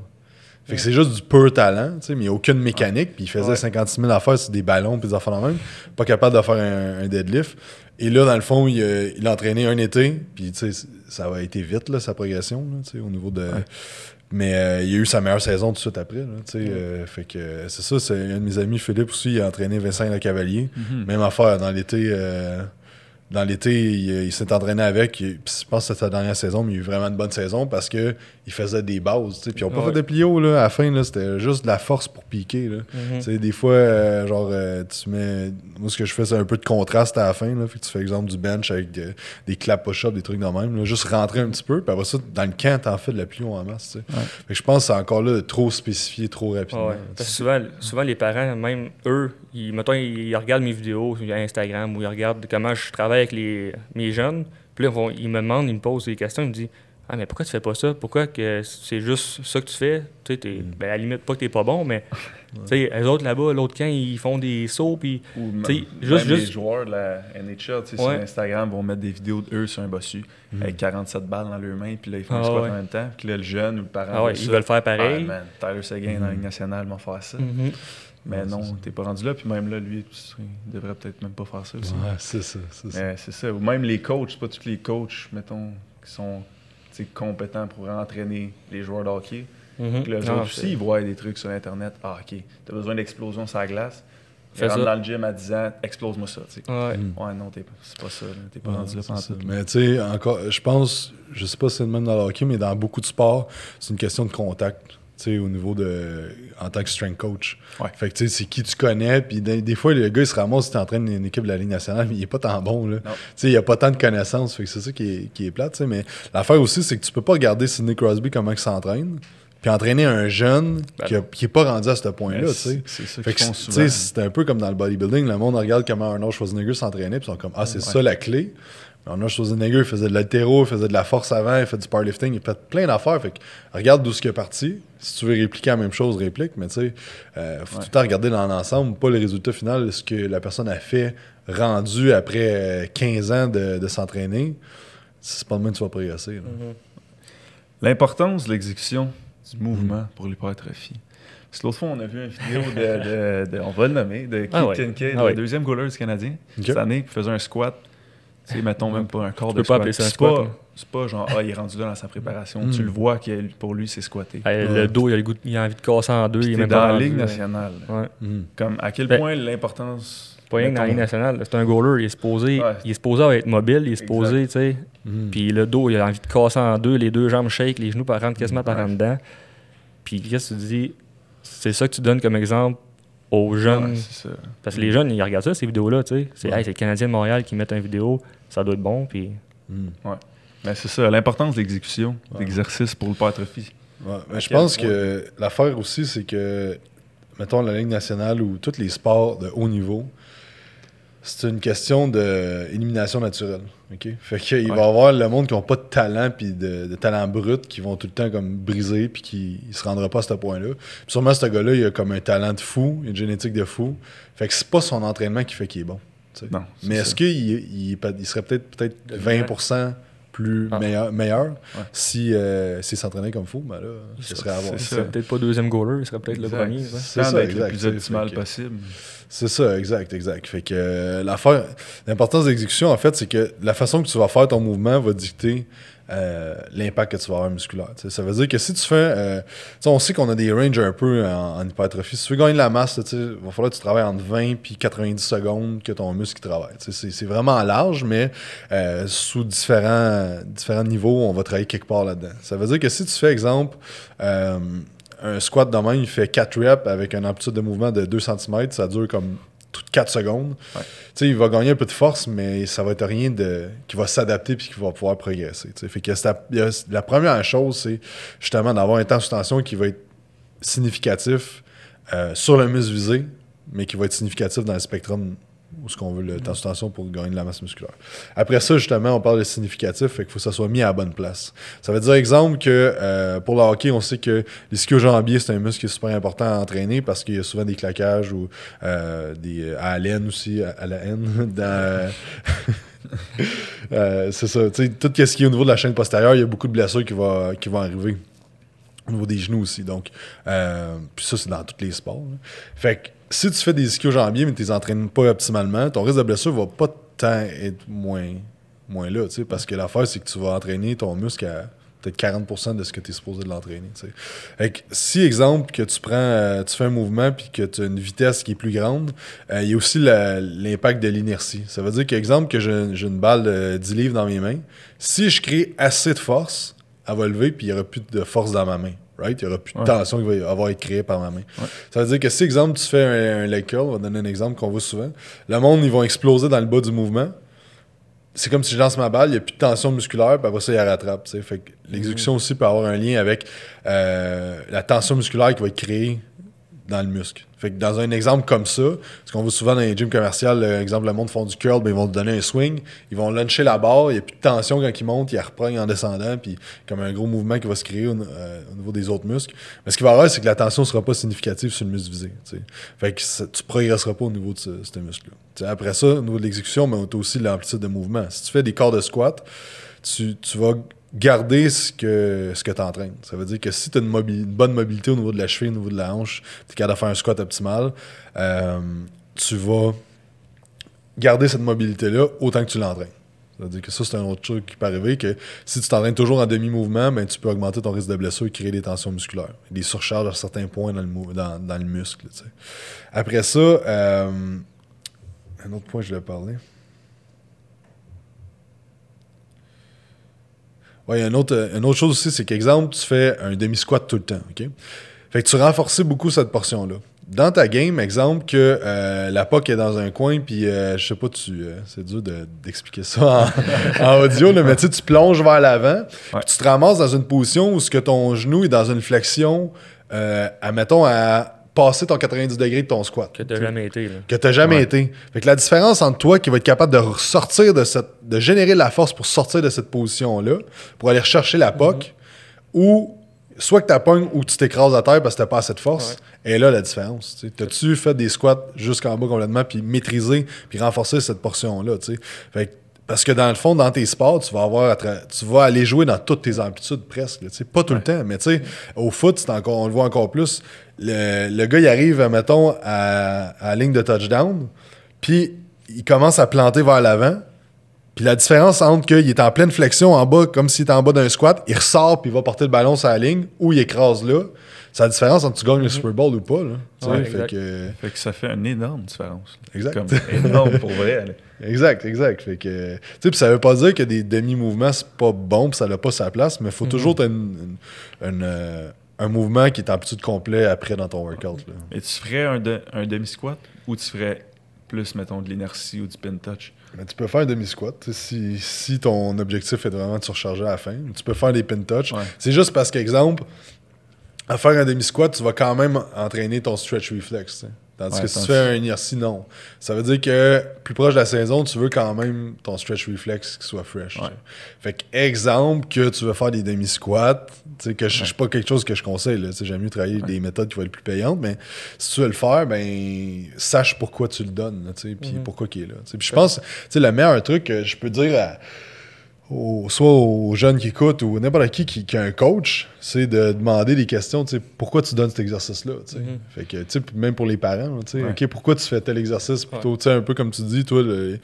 Fait que c'est juste du pur talent, tu sais, mais il n'y a aucune mécanique. Puis il faisait Ouais. 56 000 affaires sur des ballons puis des affaires de même. Pas capable de faire un, un deadlift. Et là, dans le fond, il, a- il a entraîné un été. Puis tu sais, ça a été vite, là, sa progression, là, tu sais, au niveau de. Mais euh, il a eu sa meilleure saison tout de suite après. Là, euh, fait que euh, c'est ça, c'est un de mes amis, Philippe aussi, il a entraîné Vincent Le Cavalier. Mhm. Même affaire, dans l'été, dans l'été, il, il s'est entraîné avec. puis je pense que c'était sa dernière saison, mais il a eu vraiment une bonne saison parce que il faisait des bases. Puis ils n'ont pas Ouais. fait de plio là, à la fin, c'était juste de la force pour piquer. Là. Mhm. Des fois, euh, genre, euh, tu mets. Moi, ce que je fais, c'est un peu de contraste à la fin. Là, fait que tu fais exemple du bench avec de- des clap push-up, des trucs de même. là, juste rentrer un petit peu. Puis après ça, dans le camp, t'en fais de la plio en masse. tu sais. Ouais. Fait que je pense que c'est encore là trop spécifié, trop rapidement. Ouais. Parce que souvent, souvent, les parents, même eux, ils, mettons, ils regardent mes vidéos sur Instagram ou ils regardent comment je travaille avec les, mes jeunes. Puis là, ils ils me demandent, ils me posent des questions, ils me disent Ah, mais pourquoi tu fais pas ça? Pourquoi que c'est juste ça que tu fais? Tu sais, Mm. ben, à la limite, pas que t'es pas bon, mais tu sais, eux autres là-bas, l'autre camp, ils font des sauts, puis Ou sais, même juste- les juste- joueurs de la NHL tu sais, Ouais. sur Instagram vont mettre des vidéos d'eux sur un bossu avec 47 balles dans leurs mains, puis là, ils font Ah un squat ouais. en même temps. Puis là, le jeune ou le parent. ah ouais, ils ça. veulent faire Ah, pareil. man, Tyler Seguin dans la Ligue nationale va faire ça. Mhm. Mais Ouais, non, t'es pas rendu là. Puis même là, lui, il devrait peut-être même pas faire ça aussi. Ouais, c'est ça. C'est ça. C'est ça. Ou même les coachs, c'est pas tous les coachs, mettons, qui sont compétents pour entraîner les joueurs de hockey. Mhm. Non, autres c'est- aussi, ils voient des trucs sur Internet. Ah, OK, t'as besoin d'explosion sur la glace. Fais Ils rentrent ça. dans le gym à 10 ans, explose-moi ça. sais. Ouais. Mm. Ouais, non, t'es pas- c'est pas ça. T'es pas Ouais, rendu là pendant ça. tout. Mais tu sais, encore, je pense, je sais pas si c'est le même dans le hockey, mais dans beaucoup de sports, c'est une question de contact. Tu au niveau de. en tant que strength coach. Ouais. Fait que tu sais, c'est qui tu connais. Puis des, des fois, le gars, il se ramasse, il entraîne une équipe de la Ligue nationale, mais il est pas tant bon. Là. Tu il a pas tant de connaissances. Fait que c'est ça qui est, qui est plate. tu sais. Mais l'affaire aussi, c'est que tu peux pas regarder Sidney Crosby comment il s'entraîne. Puis entraîner un jeune Ben qui, a- qui est pas rendu à ce point-là. Mais tu sais. C'est tu sais, un peu comme dans le bodybuilding. Le monde regarde comment Arnold Schwarzenegger s'entraînait, puis ils sont comme Ah, c'est Ouais. ça la clé. Arnold Schwarzenegger, il faisait de l'altéro, il faisait de la force avant, il fait du powerlifting, il fait plein d'affaires. Fait que regarde d'où ce qui est parti. Si tu veux répliquer la même chose, réplique. Mais tu sais, euh, faut Ouais. tout le temps regarder dans l'ensemble, pas le résultat final, ce que la personne a fait rendu après euh, 15 ans de, de s'entraîner. C'est pas le même que tu vas progresser. Mhm. L'importance de l'exécution du mouvement pour l'hypertrophie. Parce que l'autre fois, on a vu une vidéo de, de- de- on va le nommer, de Keith Ah ouais. Kincaid, Ah ouais. le deuxième goaler du Canadien, cette année, qui faisait un squat. Sais, mettons même pas un corps Tu de peux pas appeler ça un C'est squat, pas-. C'est pas genre, ah, il est rendu là dans sa préparation. Mm. Tu le vois que pour lui, c'est. Hey, Ouais. Le dos, il a, le goût, il a envie de casser en deux. Puis il est même dans pas la Ligue nationale. Ouais. Mhm. Comme à quel Ben, point l'importance. Pas rien que dans la Ligue nationale. C'est un goaler. Il est supposé, Ouais. il est supposé être mobile. Il est supposé, tu sais. Mhm. Puis le dos, il a envie de casser en deux. Les deux jambes shake. Les genoux par rentrent quasiment par Ouais. en dedans. Puis qu'est-ce que tu dis? C'est ça que tu donnes comme exemple aux jeunes. ouais, c'est ça. Parce que les jeunes, ils regardent ça, ces vidéos-là, tu sais. C'est Ouais. hey, c'est le Canadien de Montréal qui met une vidéo. Ça doit être bon. Puis Mhm. Mais c'est ça, l'importance de l'exécution, Ouais. l'exercice pour l'hypertrophie. Ouais, mais À je pense que l'affaire aussi, c'est que, mettons, la Ligue nationale ou tous les sports de haut niveau, c'est une question d'élimination naturelle. ok? Fait qu'il Ouais. va y avoir le monde qui n'a pas de talent puis de, de talent brut qui vont tout le temps comme briser puis qui ne se rendra pas à ce point-là. Puis sûrement, ce gars-là, il a comme un talent de fou, une génétique de fou. Fait que c'est pas son entraînement qui fait qu'il est bon. Non, Mais est-ce qu'il il, il- serait peut-être peut-être Dominant. 20% plus Ah. meilleur, meilleur Ouais. si euh, s'il s'entraînait comme fou? Ben là, ce serait à voir. il C'est serait peut-être pas deuxième goaler. Il serait peut-être le Exact. premier. C'est ça, d'être le exact, plus optimal possible. C'est ça, exact, exact. Fait que euh, l'affaire, l'importance de l'exécution, en fait, c'est que la façon que tu vas faire ton mouvement va dicter euh, l'impact que tu vas avoir musculaire. Ça veut dire que si tu fais. euh, on sait qu'on a des ranges un peu en, hypertrophie. Si tu veux gagner de la masse, il va falloir que tu travailles entre 20 et 90 secondes que ton muscle travaille. C'est, vraiment large, mais euh, sous différents, différents niveaux, on va travailler quelque part là-dedans. Ça veut dire que si tu fais, exemple, un squat de même, il fait 4 reps avec une amplitude de mouvement de 2 cm, ça dure comme toutes 4 secondes. Ouais. Il va gagner un peu de force, mais ça va être rien de qui va s'adapter puis qui va pouvoir progresser. Fait que la première chose, c'est justement d'avoir un temps sous tension qui va être significatif euh, sur le muscle visé, mais qui va être significatif dans le spectrum où ce qu'on veut le temps sous tension pour gagner de la masse musculaire. Après ça, justement, on parle de significatif, fait qu'il faut que ça soit mis à la bonne place. Ça veut dire, exemple, que euh, pour le hockey, on sait que l'ischio-jambier, c'est un muscle qui est super important à entraîner parce qu'il y a souvent des claquages ou euh, des, à la laine aussi, à, à la haine. Euh, c'est ça. Tout ce qui est au niveau de la chaîne postérieure, il y a beaucoup de blessures qui, va, qui vont arriver. Au niveau des genoux aussi. Donc, euh, puis ça, c'est dans tous les sports. Fait que si tu fais des ischio-jambiers, mais tu les entraînes pas optimalement, ton risque de blessure va pas tant être moins, moins là. Parce que l'affaire, c'est que tu vas entraîner ton muscle à peut-être 40% de ce que tu es supposé de l'entraîner. si, exemple, que tu prends, euh, tu fais un mouvement puis que tu as une vitesse qui est plus grande, euh, il y a aussi l'impact de l'inertie. Ça veut dire qu'exemple, que j'ai une balle de 10 livres dans mes mains, si je crée assez de force, elle va lever puis il n'y aura plus de force dans ma main. Right? Il n'y aura plus de Ouais. tension qui va avoir été créée par ma main. Ouais. Ça veut dire que si, exemple, tu fais un, un leg curl, on va donner un exemple qu'on voit souvent, le monde, ils vont exploser dans le bas du mouvement. C'est comme si je lance ma balle, il n'y a plus de tension musculaire, puis après ça, il la rattrape. Fait que l'exécution aussi peut avoir un lien avec euh, la tension musculaire qui va être créée dans le muscle. Fait que dans un exemple comme ça, ce qu'on voit souvent dans les gyms commerciaux, exemple, le monde font du curl, ben, ils vont te donner un swing, ils vont luncher la barre, il n'y a plus de tension quand ils montent, ils reprennent en descendant, puis comme un gros mouvement qui va se créer au, euh, au niveau des autres muscles. Mais ce qui va arriver, c'est que la tension ne sera pas significative sur le muscle visé. Fait que tu progresseras pas au niveau de ce, muscle-là. Après ça, au niveau de l'exécution, mais tu as aussi l'amplitude de mouvement. Si tu fais des corps de squat, tu vas garder ce que, ce que tu entraînes. Ça veut dire que si tu as une, bonne mobilité au niveau de la cheville, au niveau de la hanche, tu es capable de faire un squat optimal, euh, tu vas garder cette mobilité-là autant que tu l'entraînes. Ça veut dire que ça, c'est un autre truc qui peut arriver, que si tu t'entraînes toujours en demi-mouvement, ben, tu peux augmenter ton risque de blessure et créer des tensions musculaires, des surcharges à certains points dans le, dans, dans le muscle. Après ça, euh, un autre point, je voulais parler. Ouais, il y a une autre, une autre chose aussi, c'est qu'exemple, tu fais un demi-squat tout le temps, OK? Fait que tu renforces beaucoup cette portion-là. Dans ta game, exemple, que euh, la POC est dans un coin, puis euh, je sais pas, tu, euh, c'est dur de- d'expliquer ça en, en audio, là, mais tu plonges vers l'avant, puis tu te ramasses dans une position où ce que ton genou est dans une flexion, euh, admettons, à passer ton 90 degrés de ton squat Que tu n'as jamais été. Là. que tu n'as jamais Ouais. été. Fait que la différence entre toi qui va être capable de sortir de cette. de générer de la force pour sortir de cette position-là, pour aller rechercher la POC, ou soit que tu pognes ou tu t'écrases à terre parce que tu pas assez de force. Et là, la différence. T'as-tu fait des squats jusqu'en bas complètement, puis maîtriser, puis renforcer cette portion-là? Fait que- parce que dans le fond, dans tes sports, tu vas avoir tu vas aller jouer dans toutes tes amplitudes presque. là, tu sais. Pas tout le temps, mais tu sais, au foot, encore, on le voit encore plus. Le, le gars, il arrive, mettons, à, à la ligne de touchdown, puis il commence à planter vers l'avant. Puis la différence entre qu'il est en pleine flexion en bas, comme s'il était en bas d'un squat, il ressort puis il va porter le ballon sur la ligne, ou il écrase là. C'est la différence entre tu gagnes le Super Bowl ou pas. Là. Ouais, fait que- Fait que ça fait une énorme différence. là. Exact. Comme énorme pour vrai. là. Exact, exact. Fait que, tu sais, puis ça veut pas dire que des demi-mouvements, c'est pas bon, puis ça n'a pas sa place, mais il faut toujours t'as une- une- une, euh, un mouvement qui est amplitude complet après dans ton workout. Là. Et tu ferais un, de- un demi-squat ou tu ferais plus, mettons, de l'inertie ou du pin touch? Mais tu peux faire un demi-squat si, si ton objectif est vraiment de surcharger à la fin. Tu peux faire des pin touch. Ouais. C'est juste parce qu'exemple, à faire un demi-squat, tu vas quand même entraîner ton stretch reflex. Tandis Ouais, que si tu fais un inertie, non. Ça veut dire que plus proche de la saison, tu veux quand même ton stretch reflex qui soit fresh. Ouais. Fait que, exemple, que tu veux faire des demi-squats, tu sais, que je- c'est pas quelque chose que je conseille. J'aime mieux travailler des méthodes qui vont être plus payantes, mais si tu veux le faire, ben sache pourquoi tu le donnes, là, tu sais, puis pourquoi il est là. tu sais. Puis je pense, tu sais, le meilleur truc que je peux dire à- soit aux jeunes qui écoutent ou n'importe qui, qui qui a un coach, c'est de demander des questions, tu sais, pourquoi tu donnes cet exercice-là, tu sais? Mhm. Fait que, tu sais, même pour les parents, tu sais, Ouais. OK, pourquoi tu fais tel exercice? Plutôt, tu sais, un peu comme tu dis, toi, le-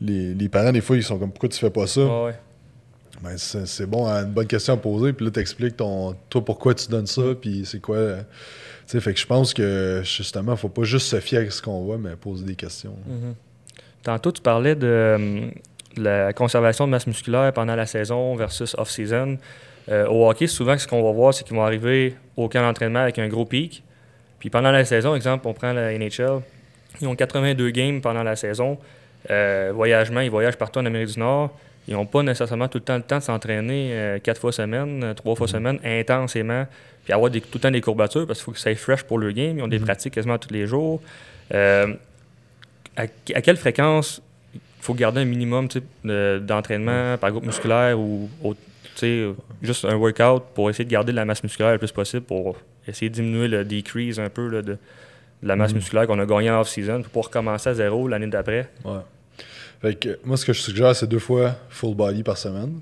les, les parents, des fois, ils sont comme, pourquoi tu fais pas ça? Ouais. Ben, c'est c'est bon, hein, une bonne question à poser. Puis là, t'expliques ton, toi pourquoi tu donnes ça, puis c'est quoi. euh, Tu sais, fait que je pense que justement, faut pas juste se fier à ce qu'on voit, mais poser des questions. Mhm. Tantôt, tu parlais de hum, la conservation de masse musculaire pendant la saison versus off-season. Euh, au hockey, souvent, ce qu'on va voir, c'est qu'ils vont arriver au camp d'entraînement avec un gros pic. Puis pendant la saison, exemple, on prend la NHL, ils ont 82 games pendant la saison. Euh, voyagement, ils voyagent partout en Amérique du Nord. Ils n'ont pas nécessairement tout le temps le temps de s'entraîner euh, quatre fois semaine, trois fois semaine, intensément, puis avoir des- tout le temps des courbatures parce qu'il faut que ça soit fresh pour le game. Ils ont des pratiques quasiment tous les jours. À, à quelle fréquence faut garder un minimum d'entraînement par groupe musculaire ou juste un workout pour essayer de garder de la masse musculaire le plus possible pour essayer de diminuer le decrease un peu là, de, de la masse musculaire qu'on a gagné en off-season pour recommencer à zéro l'année d'après. Ouais. Fait que moi, ce que je suggère, c'est deux fois full body par semaine.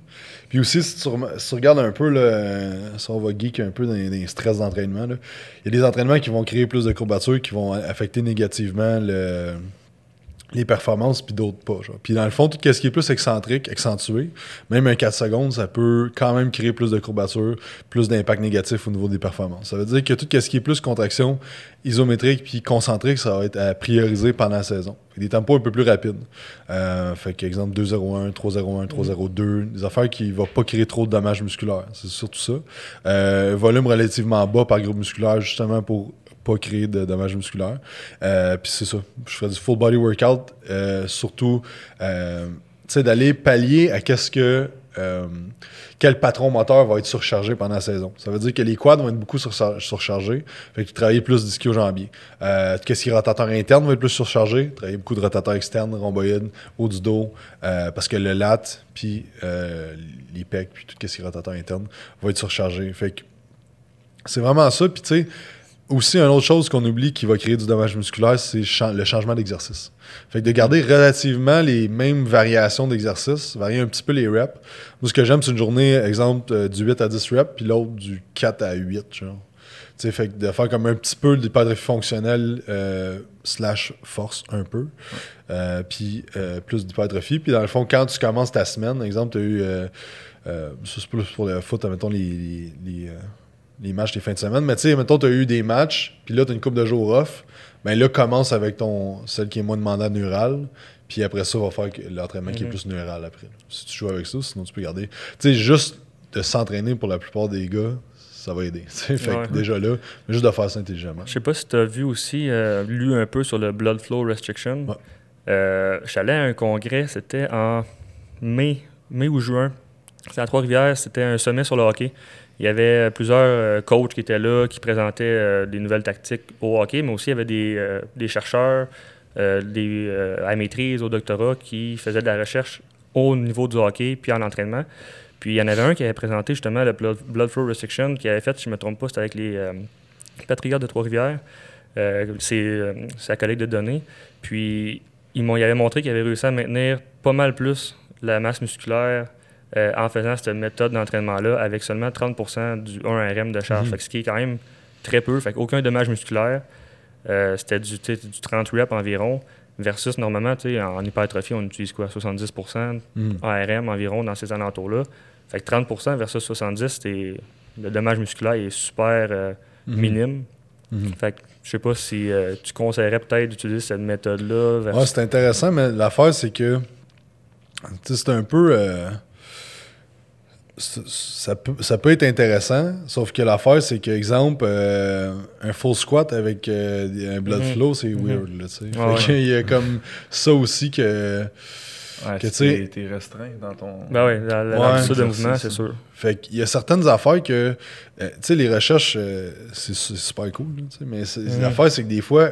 Puis aussi, si tu, rem- si tu regardes un peu, euh, si on va geek un peu dans les, dans les stress d'entraînement, il y a des entraînements qui vont créer plus de courbatures, qui vont affecter négativement le- les performances, puis d'autres pas. genre. Puis dans le fond, tout ce qui est plus excentrique, accentué, même un 4 secondes, ça peut quand même créer plus de courbatures, plus d'impact négatif au niveau des performances. Ça veut dire que tout ce qui est plus contraction isométrique puis concentrique, ça va être à prioriser pendant la saison. Des tempos un peu plus rapides. Euh, fait que, exemple, 2-0-1, 3-0-1, 3-0-2, des affaires qui ne vont pas créer trop de dommages musculaires. C'est surtout ça. Euh, volume relativement bas par groupe musculaire, justement pour pas créer de dommages musculaires. Euh, puis c'est ça. Je ferais du full body workout, euh, surtout, euh, d'aller pallier à qu'est-ce que euh, quel patron moteur va être surchargé pendant la saison. Ça veut dire que les quads vont être beaucoup surchar- surchargés, fait qu'ils travaillent plus d'ischio-jambier. Euh, Qu'est-ce qui rotateur interne va être plus surchargé, travailler beaucoup de rotateurs externes, rhomboïdes, haut du dos, parce que le lat, puis les pecs, puis tout ce qui est rotateur interne va être surchargé. Fait que c'est vraiment ça. Puis tu sais, aussi, une autre chose qu'on oublie qui va créer du dommage musculaire, c'est le changement d'exercice. Fait que de garder relativement les mêmes variations d'exercice, varier un petit peu les reps. Moi, ce que j'aime, c'est une journée, exemple, euh, du 8 à 10 reps, puis l'autre du 4 à 8, genre. Tu sais, fait que de faire comme un petit peu d'hypertrophie fonctionnelle euh, slash force un peu, euh, puis plus d'hypertrophie. Puis dans le fond, quand tu commences ta semaine, exemple, tu as eu, ça c'est plus pour le foot, mettons les, les matchs des fins de semaine, mais tu sais, mettons, tu as eu des matchs, puis là, tu as une coupe de jours off, ben là, commence avec ton celle qui est moins demandante neural, puis après ça, va faire que- l'entraînement qui est Mhm. plus neural après. Si tu joues avec ça, sinon tu peux garder. Tu sais, juste de s'entraîner pour la plupart des gars, ça va aider. fait que déjà là, mais juste de faire ça intelligemment. Je sais pas si tu as vu aussi, euh, lu un peu sur le Blood Flow Restriction. Ouais. Euh, je suis allé à un congrès, c'était en mai, mai ou juin. C'était à Trois-Rivières, c'était un sommet sur le hockey. Il y avait plusieurs euh, coachs qui étaient là, qui présentaient euh, des nouvelles tactiques au hockey, mais aussi il y avait des, euh, des chercheurs, euh, des, euh, à maîtrise, au doctorat, qui faisaient de la recherche au niveau du hockey puis en entraînement. Puis il y en avait un qui avait présenté justement le Blood, Flow Restriction, qui avait fait, si je ne me trompe pas, c'était avec les euh, de Trois-Rivières. Euh, c'est euh, sa collègue de données. Puis, ils m'ont, il avait montré qu'il avait réussi à maintenir pas mal plus la masse musculaire euh, en faisant cette méthode d'entraînement-là avec seulement 30% du 1RM de charge. Mhm. Fait que ce qui est quand même très peu. Fait aucun dommage musculaire. Euh, c'était du, du 30 reps environ. Versus normalement, tu sais, en hypertrophie, on utilise quoi? 70 Mm. ARM environ dans ces alentours-là. Fait que 30% versus 70, c'est, le dommage musculaire est super euh, Mhm. minime. Mhm. Fait que je sais pas si euh, tu conseillerais peut-être d'utiliser cette méthode-là. vers- Ouais, c'est intéressant, mais l'affaire, c'est que c'est un peu. euh, ça, peut, ça peut être intéressant, sauf que l'affaire, c'est que, exemple, euh, un full squat avec euh, un blood Mhm. flow, c'est Mhm. weird. Là. Ouais, qu'il y a comme ça aussi que. Ouais, Que tu sais- tu t'es restreint dans ton. Ben oui, la, la, Ouais, de mouvement, c'est sûr. Fait qu'il y a certaines affaires que. euh, tu sais, les recherches, euh, c'est c'est super cool, là, tu sais, mais c'est- Mhm. l'affaire, c'est que des fois,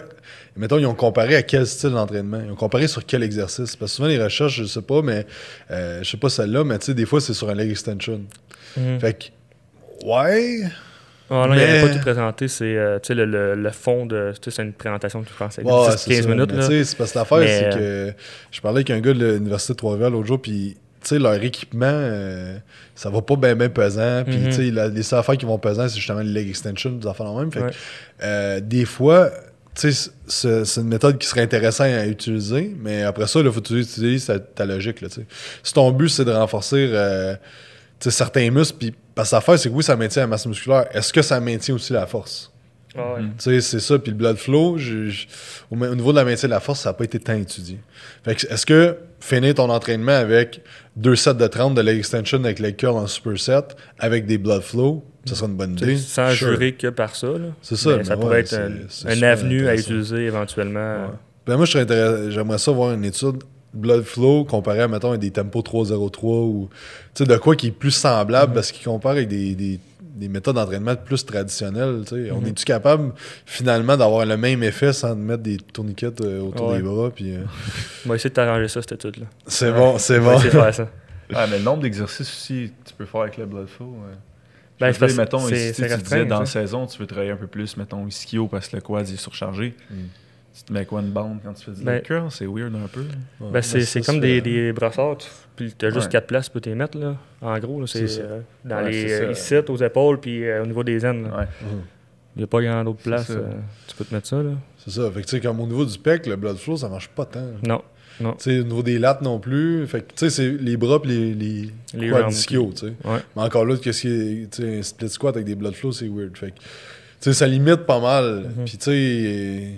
mettons, ils ont comparé à quel style d'entraînement. Ils ont comparé sur quel exercice. Parce que souvent, les recherches, je sais pas, mais. euh, je sais pas celle-là, mais tu sais, des fois, c'est sur un leg extension. Mhm. Fait que. Ouais. Ah non, il n'avait mais- pas tout présenté. C'est euh, le, le, le fond de. C'est une présentation. Ouais, 10-15 c'est ça. minutes. Mais c'est parce que l'affaire, Mais, c'est que. Je parlais avec un gars de l'Université de Trois-Rivières l'autre jour, puis. Tu sais, leur équipement, euh, ça va pas bien pesant. Puis, tu sais, la- les seules affaires qui vont pesant, c'est justement les leg extension, des affaires en même. Fait que, Ouais. Euh, des fois, tu sais, c'est une méthode qui serait intéressante à utiliser, mais après ça, il faut que tu utilises ta, ta logique. Là, si ton but, c'est de renforcer euh, certains muscles, puis parce que l'affaire, c'est que oui, ça maintient la masse musculaire. Est-ce que ça maintient aussi la force? Ah ouais. Mhm. Tu sais, c'est ça. Puis le blood flow, je- je- au, au niveau de la maintien de la force, ça n'a pas été tant étudié. Fait que est-ce que finir ton entraînement avec deux sets de 30 de leg extension avec leg curl en superset avec des blood flow, ça serait une bonne idée? Sans Sure. jurer que par ça. là. C'est ça, Mais mais ça ouais, pourrait être un, c'est un super avenue à utiliser éventuellement. Ouais. Ben moi, je serais intéressé- j'aimerais ça voir une étude blood flow comparé à, mettons, à des tempos 303 ou tu sais, de quoi qui est plus semblable Mhm. parce qu'il compare avec des, des- des méthodes d'entraînement plus traditionnelles. tu sais. On Mhm. est-tu capable finalement d'avoir le même effet sans mettre des tourniquets euh, autour Ouais. des bras? Puis, euh, On va essayer de t'arranger ça, cette étude-là. c'est bon, c'est On va bon. essayer de faire ça. Ah, mais le nombre d'exercices aussi, tu peux faire avec le blood flow. ouais. Ben, Je c'est dire, mettons, c'est- ici, tu c'est disais dans la saison, tu veux travailler un peu plus, mettons, ischio parce que le quad est surchargé. Mm. Tu te mets quoi une bande quand tu fais du Ben-? C'est weird un peu. Ouais. Ben, c'est ça, comme des, des brassards, tu- puis tu as juste Ouais. quatre places, tu peux t'y mettre, là. En gros, là, c'est euh, dans Ouais, les euh, ici, aux épaules, puis euh, au niveau des. Ouais. Mhm. Il n'y a pas grand d'autre C'est place. euh, tu peux te mettre ça, là. C'est ça. Fait que, tu sais, comme au niveau du pec, le blood flow, ça marche pas tant. Non. Tu sais, au niveau des lattes non plus. Fait que, tu sais, c'est les bras pis les, les, Les tu sais. Mais encore là, qu'est-ce qui est, tu sais, un split squat avec des blood flow, c'est weird. Fait que, tu sais, ça limite pas mal. Mhm. Puis, tu sais,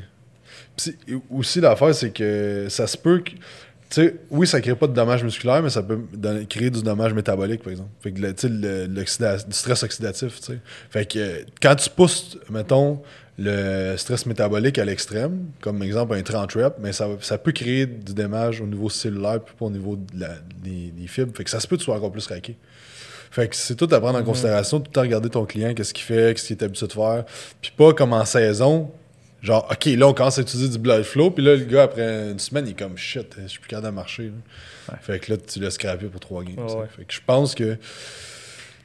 aussi l'affaire, c'est que ça se peut que, tu sais, oui, ça crée pas de dommages musculaires, mais ça peut créer du dommage métabolique, par exemple. Fait que, le- le- stress oxydatif, tu sais. Fait que, quand tu pousses, mettons, le stress métabolique à l'extrême, comme exemple un 30 reps, mais ça, ça peut créer du dommage au niveau cellulaire puis pas au niveau de la- des, des fibres. Fait que ça se peut que tu sois encore plus raqué. Fait que c'est tout à prendre en considération, tout le temps regarder ton client, qu'est-ce qu'il fait, qu'est-ce qu'il est habitué de faire. Puis pas comme en saison, genre, OK, là, on commence à utiliser du blood flow, puis là, le gars, après une semaine, il est comme shit, je suis plus capable de marcher. là. Fait que là, tu l'as scrappé pour trois games. Ouais. Fait que je pense que, tu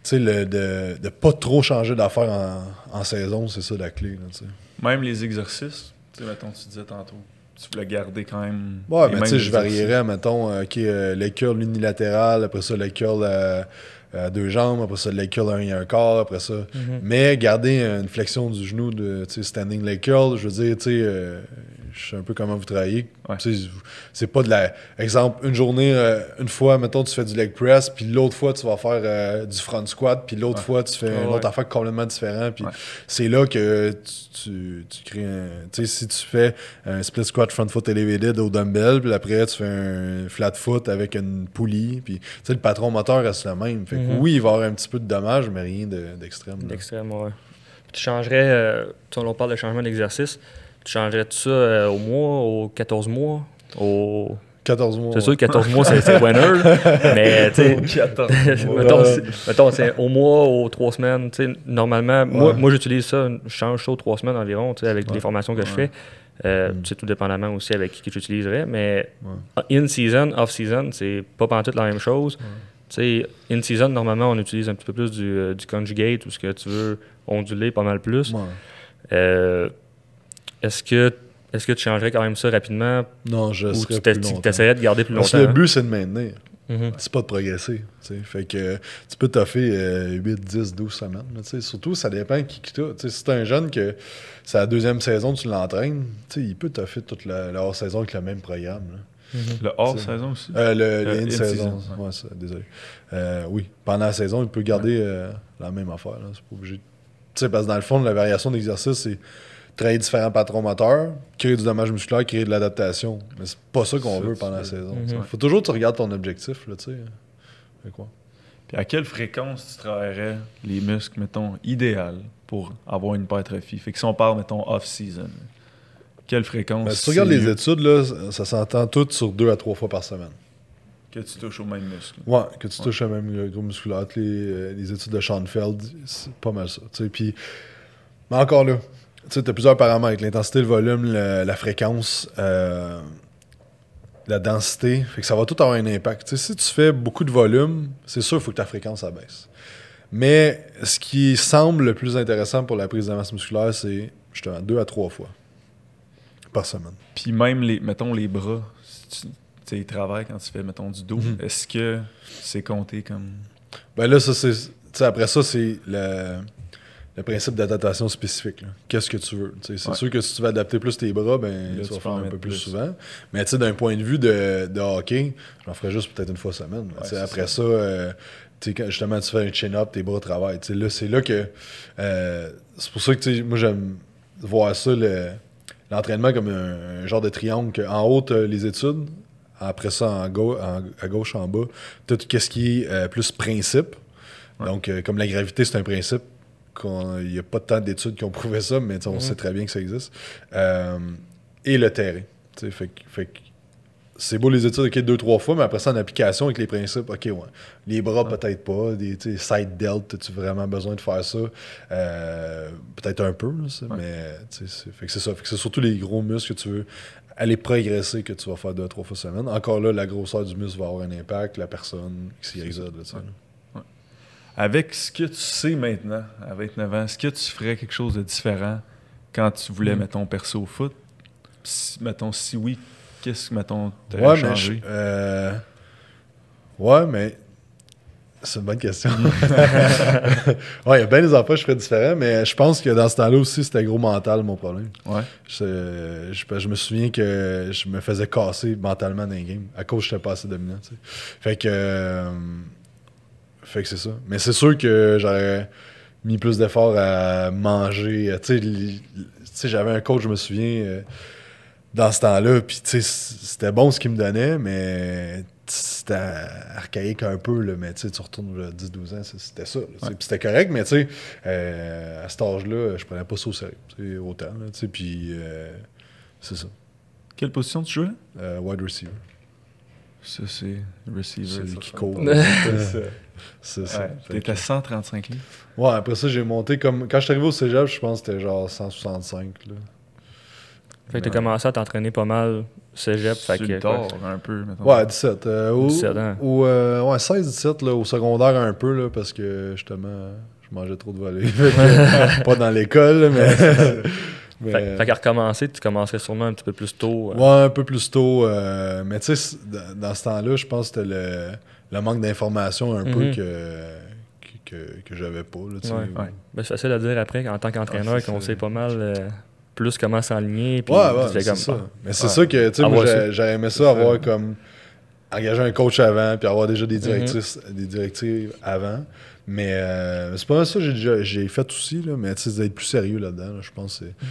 sais, le- de, de pas trop changer d'affaires en, en saison, c'est ça la clé. là. Même les exercices, tu sais, mettons, tu disais tantôt, tu voulais garder quand même. Ouais, les mais tu sais, je varierais, mettons, euh, OK, euh, leg curl unilatéral, après ça, leg curl à, à deux jambes, après ça, leg curl à un et un quart, après ça. Mhm. Mais garder une flexion du genou de tu sais, standing leg curl, je veux dire, tu sais, euh, je sais un peu comment vous travaillez. Ouais. C'est pas de la. Exemple, une journée, euh, une fois, mettons, tu fais du leg press, puis l'autre fois, tu vas faire euh, du front squat, puis l'autre Ouais. fois, tu fais Ouais, une autre affaire complètement différente. Puis c'est là que tu, tu, tu crées un. Tu sais, si tu fais un split squat front foot elevated au dumbbell, puis après, tu fais un flat foot avec une poulie, puis tu sais, le patron moteur reste le même. Fait que Mhm. oui, il va y avoir un petit peu de dommages, mais rien de- d'extrême. là. D'extrême, ouais. Puis tu changerais, euh, on parle de changement d'exercice, tu changerais tout ça euh, au mois, aux 14 mois, au... 14 mois. C'est sûr que 14 mois, c'est winner, mais tu sais, Au 14 mois. mettons, c'est- mettons, c'est au mois, aux trois semaines. tu sais, Normalement, moi, Ouais. moi j'utilise ça, je change ça aux trois semaines environ, tu sais, avec Ouais. les formations que je fais. Euh, Mm. tu sais, tout dépendamment aussi avec qui que j'utiliserais. Mais Ouais. in-season, off-season, c'est pas pantoute la même chose. Tu sais, in-season, normalement, on utilise un petit peu plus du, euh, du conjugate ou ce que tu veux onduler pas mal plus. Ouais. Euh, est-ce que est-ce que tu changerais quand même ça rapidement? Non, je ou serais tu plus t'es- tu longtemps. essaierais de garder plus Parce longtemps? que le but, c'est de maintenir. Mhm. C'est pas de progresser. Fait que euh, tu peux toffer euh, 8, 10, 12 semaines. sais. Surtout, ça dépend qui qui sais, Si t'es un jeune que c'est la deuxième saison, tu l'entraînes, tu sais, il peut toffer toute la, la hors-saison avec le même programme. là. Mhm. Le hors-saison aussi? Euh, le, Euh, le in-saison. in-season, ouais. Ouais, ça, désolé. Euh, oui, pendant la saison, il peut garder euh, la même affaire. C'est pas obligé. Tu sais, parce que dans le fond, la variation d'exercice, c'est travailler différents patrons moteurs, créer du dommage musculaire, créer de l'adaptation. Mais c'est pas ça qu'on veut pendant la saison. Sais. Faut toujours que tu regardes ton objectif, là, tu sais. Quoi? Puis à quelle fréquence tu travaillerais les muscles, mettons, idéal pour avoir une hypertrophie? Fait que si on parle, mettons, off-season, quelle fréquence Ben, si tu regardes les études, là, ça, s'entend tout sur deux à trois fois par semaine. que tu touches au même muscle? Ouais, que tu touches le même gros musculaire. Les, euh, les études de Schoenfeld, c'est pas mal ça. Puis, mais encore là, tu as plusieurs paramètres. L'intensité, le volume, le- la fréquence, euh, la densité. Fait que ça va tout avoir un impact. Si tu fais beaucoup de volume, c'est sûr qu'il faut que ta fréquence abaisse. Mais ce qui semble le plus intéressant pour la prise de masse musculaire, c'est justement deux à trois fois par semaine. Puis même, les, mettons, les bras, si tu ils travaillent quand tu fais, mettons, du dos. Mhm. Est-ce que c'est compté comme... Ben là, ça, c'est. après ça, c'est le, le principe d'adaptation spécifique. Qu'est-ce que tu veux? C'est Ouais. sûr que si tu veux adapter plus tes bras, ben, Là, tu vas faire un peu plus, plus. souvent. Mais tu sais, d'un point de vue de, de hockey, j'en ferais juste peut-être une fois semaine. Après ça, euh, quand justement tu fais un chin-up, tes bras travaillent. Là, c'est là que. euh, c'est pour ça que moi, j'aime voir ça, le- l'entraînement comme un, un genre de triangle. que en haut, les études. Après ça, en gau- en- à gauche, en bas, tu as tout ce qui est euh, plus principe. Ouais. Donc, comme la gravité, c'est un principe. Il n'y a pas tant d'études qui ont prouvé ça, mais on Mhm. sait très bien que ça existe. Euh, et le terrain. Fait, fait c'est beau les études, ok, deux, trois fois, mais après ça, en application avec les principes, ok, ouais. Les bras, peut-être pas. Des side delt, as-tu vraiment besoin de faire ça? Euh, peut-être un peu, là, ça, Ouais. mais c'est fait que c'est ça. Fait que c'est surtout les gros muscles que tu veux aller progresser que tu vas faire deux trois fois semaine. Encore là, la grosseur du muscle va avoir un impact, la personne, X, Y, Z. là, Ouais. Avec ce que tu sais maintenant, à 29 ans, est-ce que tu ferais quelque chose de différent quand tu voulais, Mm. mettons, percer au foot? Si- mettons, si oui, qu'est-ce que, mettons, t'aurais Ouais, mais changé? je- euh, ouais, mais c'est une bonne question. ouais, il y a bien des que je ferais différents, mais je pense que dans ce temps-là aussi, c'était gros mental mon problème. Ouais. Je, je, je me souviens que je me faisais casser mentalement dans les games à cause que j'étais pas assez dominant. Fait que. euh, fait que c'est ça. Mais c'est sûr que j'aurais mis plus d'efforts à manger. Tu sais, li- tu sais, j'avais un coach, je me souviens, euh, dans ce temps-là, puis tu sais, c'était bon ce qu'il me donnait, mais c'était archaïque un peu, là, mais tu sais, tu retournes là, 10-12 ans, c'était ça. Puis c'était correct, mais tu sais, euh, à cet âge-là, je prenais pas ça au sérieux. Autant, là, tu sais, puis euh, c'est ça. Quelle position tu jouais? Euh, wide receiver. Ça, c'est receiver. Celui qui court. C'est ça. T'étais que- 135 livres. Ouais, après ça, j'ai monté comme. Quand je suis arrivé au cégep, je pense que c'était genre 165. Là. Fait que t'as commencé à t'entraîner pas mal cégep. Fait que, tard, un peu, mettons. Ouais, 17. euh, ou, 17 ans. ou, euh, ouais, 16-17 là, au secondaire un peu, là, parce que justement, je mangeais trop de volets. Pas dans l'école, mais. mais- Fait, fait qu'à recommencer, tu commencerais sûrement un petit peu plus tôt. euh. Ouais, un peu plus tôt. euh, mais tu sais, dans ce temps-là, je pense que c'était le, le manque d'information un peu Mhm. que, que, que, que j'avais pas. Là. Ouais. Ouais. Ben, c'est facile à dire après, en tant qu'entraîneur, Ah, qu'on ça. sait pas mal euh, plus comment s'enligner. puis Ouais, ouais, c'est comme, ça. ah, Mais c'est ça que, tu ça. j'aurais aimé ça, ça. avoir comme engagé un coach avant, puis avoir déjà des Mhm. directrices, des directives avant. Mais euh, c'est pas ça que j'ai fait aussi, là, mais d'être plus sérieux là-dedans, là, je pense que c'est.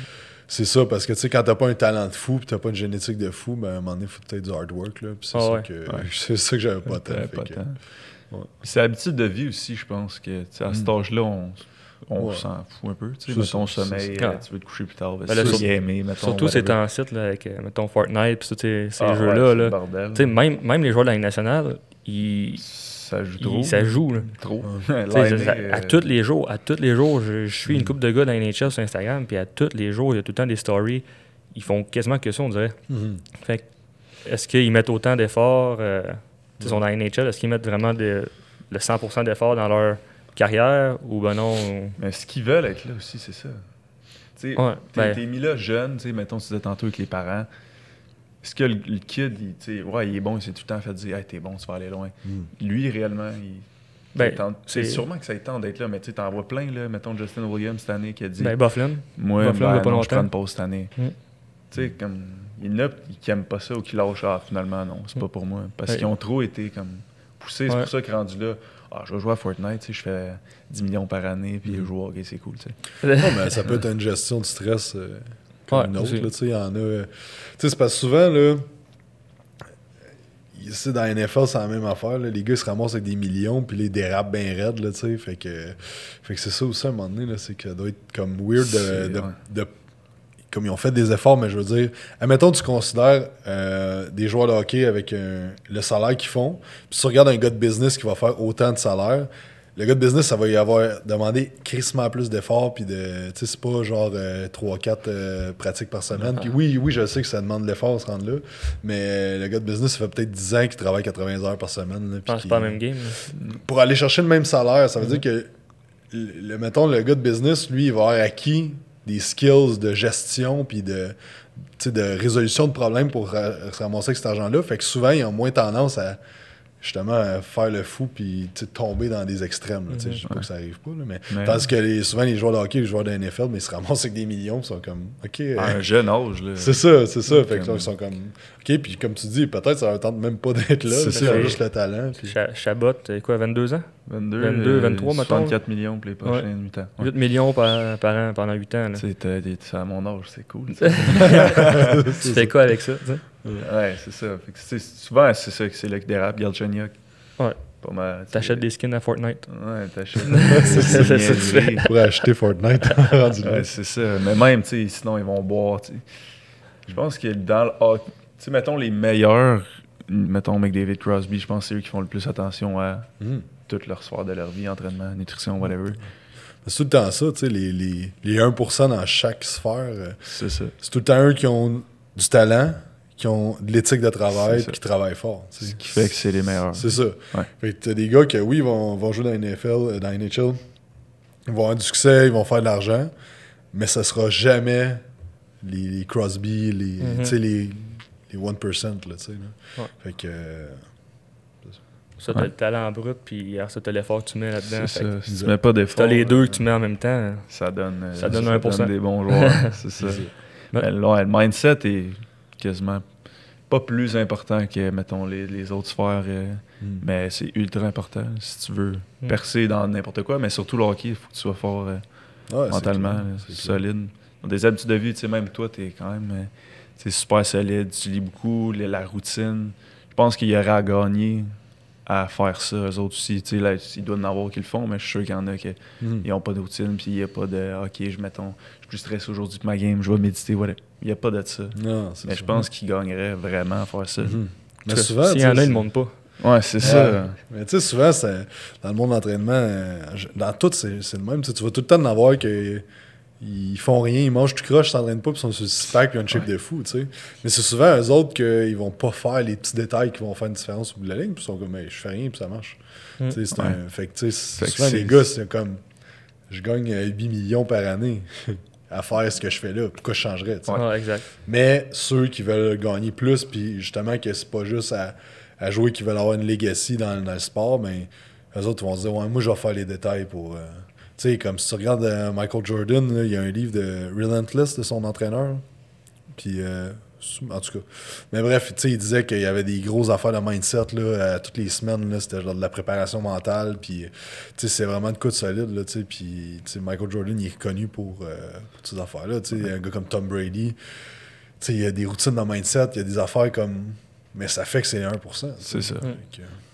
C'est ça, parce que tu sais, quand t'as pas un talent de fou, puis t'as pas une génétique de fou, ben à un moment donné, il faut peut-être du hard work, là. C'est Ah ça ouais. que Ouais. c'est ça que j'avais pas tant. Ouais. C'est l'habitude de vie aussi, je pense, que à cet Mm. âge-là, on, on Ouais. s'en fout un peu. Tu sais, mettons sommeil, euh, tu veux te coucher plus tard, ben, Ben là, c'est sur- gamer, mettons, Surtout ces temps-ci, là, avec, euh, mettons, Fortnite, puis tous ces, Ah, jeux-là. là. même, même les joueurs de la Ligue nationale, ils, Ça joue trop. ça joue. là. Trop. À, euh, tous les jours, à tous les jours, je, je suis une Mm. couple de gars la NHL sur Instagram, puis à tous les jours, il y a tout le temps des stories. Ils font quasiment que ça, on dirait. Mhm. Fait que, est-ce qu'ils mettent autant d'efforts euh, Ils sont dans la NHL, est-ce qu'ils mettent vraiment de- le 100% d'efforts dans leur carrière ou ben non Mais ce qu'ils veulent être là aussi, c'est ça. Tu sais, Ouais, t'es ben- t'es mis là jeune, tu sais, mettons, tu disais tantôt avec les parents. Est-ce que le, le kid, il, ouais, il est bon, il s'est tout le temps fait dire, hey, t'es bon, tu vas aller loin. Mhm. Lui, réellement, il. Ben, c'est sûrement que ça tente d'être là, mais tu sais, t'en vois plein, là. Mettons Justin Williams cette année qui a dit Ben, Bufflin. Moi, Buffalo, ben, il y a pas non, je prends une pause cette année. Mm. Tu sais, comme. Il y en a qui aiment pas ça ou qui lâchent, ah, finalement, non, c'est pas pour moi. Parce Ouais. qu'ils ont trop été comme poussés. C'est Ouais. pour ça qu'ils rendu là. Ah, je vais jouer à Fortnite, tu sais, je fais 10 millions par année, puis je joue, ok, c'est cool, tu sais. Ouais, mais ça peut être une gestion de stress euh, comme Ouais, une autre. Il y en a. euh, tu sais, c'est parce que souvent, là. Ici, dans la NFL, c'est la même affaire. là. Les gars ils se ramassent avec des millions, puis les dérapent bien raides, là, tu sais. Fait que, fait que c'est ça aussi, à un moment donné, là, c'est que ça doit être comme weird de, C'est- de- ouais. de- Comme ils ont fait des efforts, mais je veux dire, admettons, tu considères euh, des joueurs de hockey avec un- le salaire qu'ils font, puis tu regardes un gars de business qui va faire autant de salaire, le gars de business, ça va y avoir demandé crissement plus d'efforts, puis de, tu sais, c'est pas genre 3-4 pratiques par semaine. Puis oui, oui, je sais que ça demande de l'effort, se rendre là, mais euh, le gars de business, ça fait peut-être 10 ans qu'il travaille 80 heures par semaine. là, puis pense que pas même game. Pour aller chercher le même salaire, ça veut dire que, le, le- mettons, le gars de business, lui, il va avoir acquis des skills de gestion, puis de, de résolution de problèmes pour ra- se ramasser avec cet argent-là. Fait que souvent, ils ont moins tendance à justement à faire le fou puis tomber dans des extrêmes. là, tu sais. Mhm. Je dis pas que ça arrive pas, là, mais, Mais- tandis que les- souvent les joueurs de hockey, les joueurs de NFL, mais ils se ramassent avec des millions, ils sont comme OK. euh, À un jeune âge, là. c'est ça, c'est ça. Fait que là, ils sont comme OK, puis comme tu dis, peut-être ça leur tente même pas d'être là, C'est ça. juste le talent. puis- Cha- Chabot, euh, quoi, 22 ans? 22, 22, 23, mettons. 64 millions pour les prochaines 8 ans. Ouais. 8 millions par, par an pendant 8 ans. là. C'est à mon âge, c'est cool. tu fais quoi avec ça tu sais? Ouais, c'est ça. Fait que, tu sais, souvent, c'est ça que c'est là que dérape. Galchenyuk. Ouais. Pas mal. T'achètes des skins à Fortnite. Ouais, t'achètes. C'est ça, c'est ça que tu fais. pour acheter Fortnite. Ouais, c'est ça. Mais même, tu sais, sinon, ils vont boire, tu sais. Je pense que dans le hockey, tu sais, mettons les meilleurs, mettons McDavid, Crosby, je pense que c'est eux qui font le plus attention à Mhm. toute leur sphère de leur vie, entraînement, nutrition, whatever. C'est tout le temps ça, tu sais, les, les, les 1% dans chaque sphère. euh, C'est ça. C'est tout le temps eux qui ont du talent, qui ont de l'éthique de travail, puis qui travaillent fort. Ce qui fait que c'est les meilleurs. C'est ça. Ouais. Fait que t'as des gars qui, oui, vont, vont jouer dans la NFL, euh, dans la NHL, ils vont avoir du succès, ils vont faire de l'argent, mais ça sera jamais les, les Crosby, les, Mhm. tu sais, les, les 1%, là, tu sais. là. Ouais. Fait que... euh, Ça, t'as Ouais. le talent brut, puis alors, ça, t'as l'effort que tu mets là-dedans. Si tu mets pas d'effort, t'as les deux euh, que tu mets en même temps, ça donne, Ça donne 1%. des bons joueurs. c'est ça. Mais là, le mindset est quasiment pas plus important que, mettons, les, les autres sphères, euh, hmm. mais c'est ultra important si tu veux Mm. percer dans n'importe quoi, mais surtout le hockey, il faut que tu sois fort euh, Ouais, mentalement, clair, là, solide. Des habitudes de vie, tu sais, même toi, tu es quand même euh, super solide, tu lis beaucoup, la, la routine. Je pense qu'il y aurait à gagner à faire ça, eux autres aussi. Tu sais, là, ils doivent en avoir qui le font, mais je suis sûr qu'il y en a qui Mhm. n'ont pas de routine, puis il n'y a pas de OK, je, mettons, je suis plus stressé aujourd'hui pour ma game, je vais méditer, voilà. Il n'y a pas de ça. Non, Mais je pense qu'ils gagneraient vraiment à faire ça. Mhm. Mais Parce souvent, S'il y en a, ils ne montent pas. Ouais, c'est Ouais. ça. Mais tu sais, souvent, c'est- dans le monde d'entraînement, dans tout, c'est c'est le même. Tu vas tout le temps en avoir que ils font rien, ils mangent tout croche, ils s'entraînent pas, puis ils sont sur le six-pack, puis ils ont une shape de fou, tu sais. Mais c'est souvent eux autres qu'ils vont pas faire les petits détails qui vont faire une différence au bout de la ligne, puis ils sont comme, Hey, je fais rien, puis ça marche. Mm. Tu sais, c'est Ouais. un- Fait que, tu sais, souvent, les gars, c'est comme, je gagne euh, 8 millions par année à faire ce que je fais là, pourquoi je changerais, tu sais. Ouais, exact. Mais ceux qui veulent gagner plus, puis justement que c'est pas juste à, à jouer qui veulent avoir une legacy dans, dans le sport, ben, eux autres vont se dire, ouais, moi, je vais faire les détails pour. euh, Tu sais, comme si tu regardes euh, Michael Jordan, là, il y a un livre de Relentless de son entraîneur. Puis, euh, en tout cas. Mais bref, tu sais, il disait qu'il y avait des grosses affaires de mindset, là, euh, toutes les semaines, là, c'était genre de la préparation mentale, puis, tu sais, c'est vraiment de coup de solide, là, tu sais, puis, tu sais, Michael Jordan, il est connu pour, euh, pour ces affaires-là, tu sais, un gars comme Tom Brady, tu sais, il y a des routines de mindset, il y a des affaires comme... Mais ça fait que c'est 1%. tu sais. C'est ça.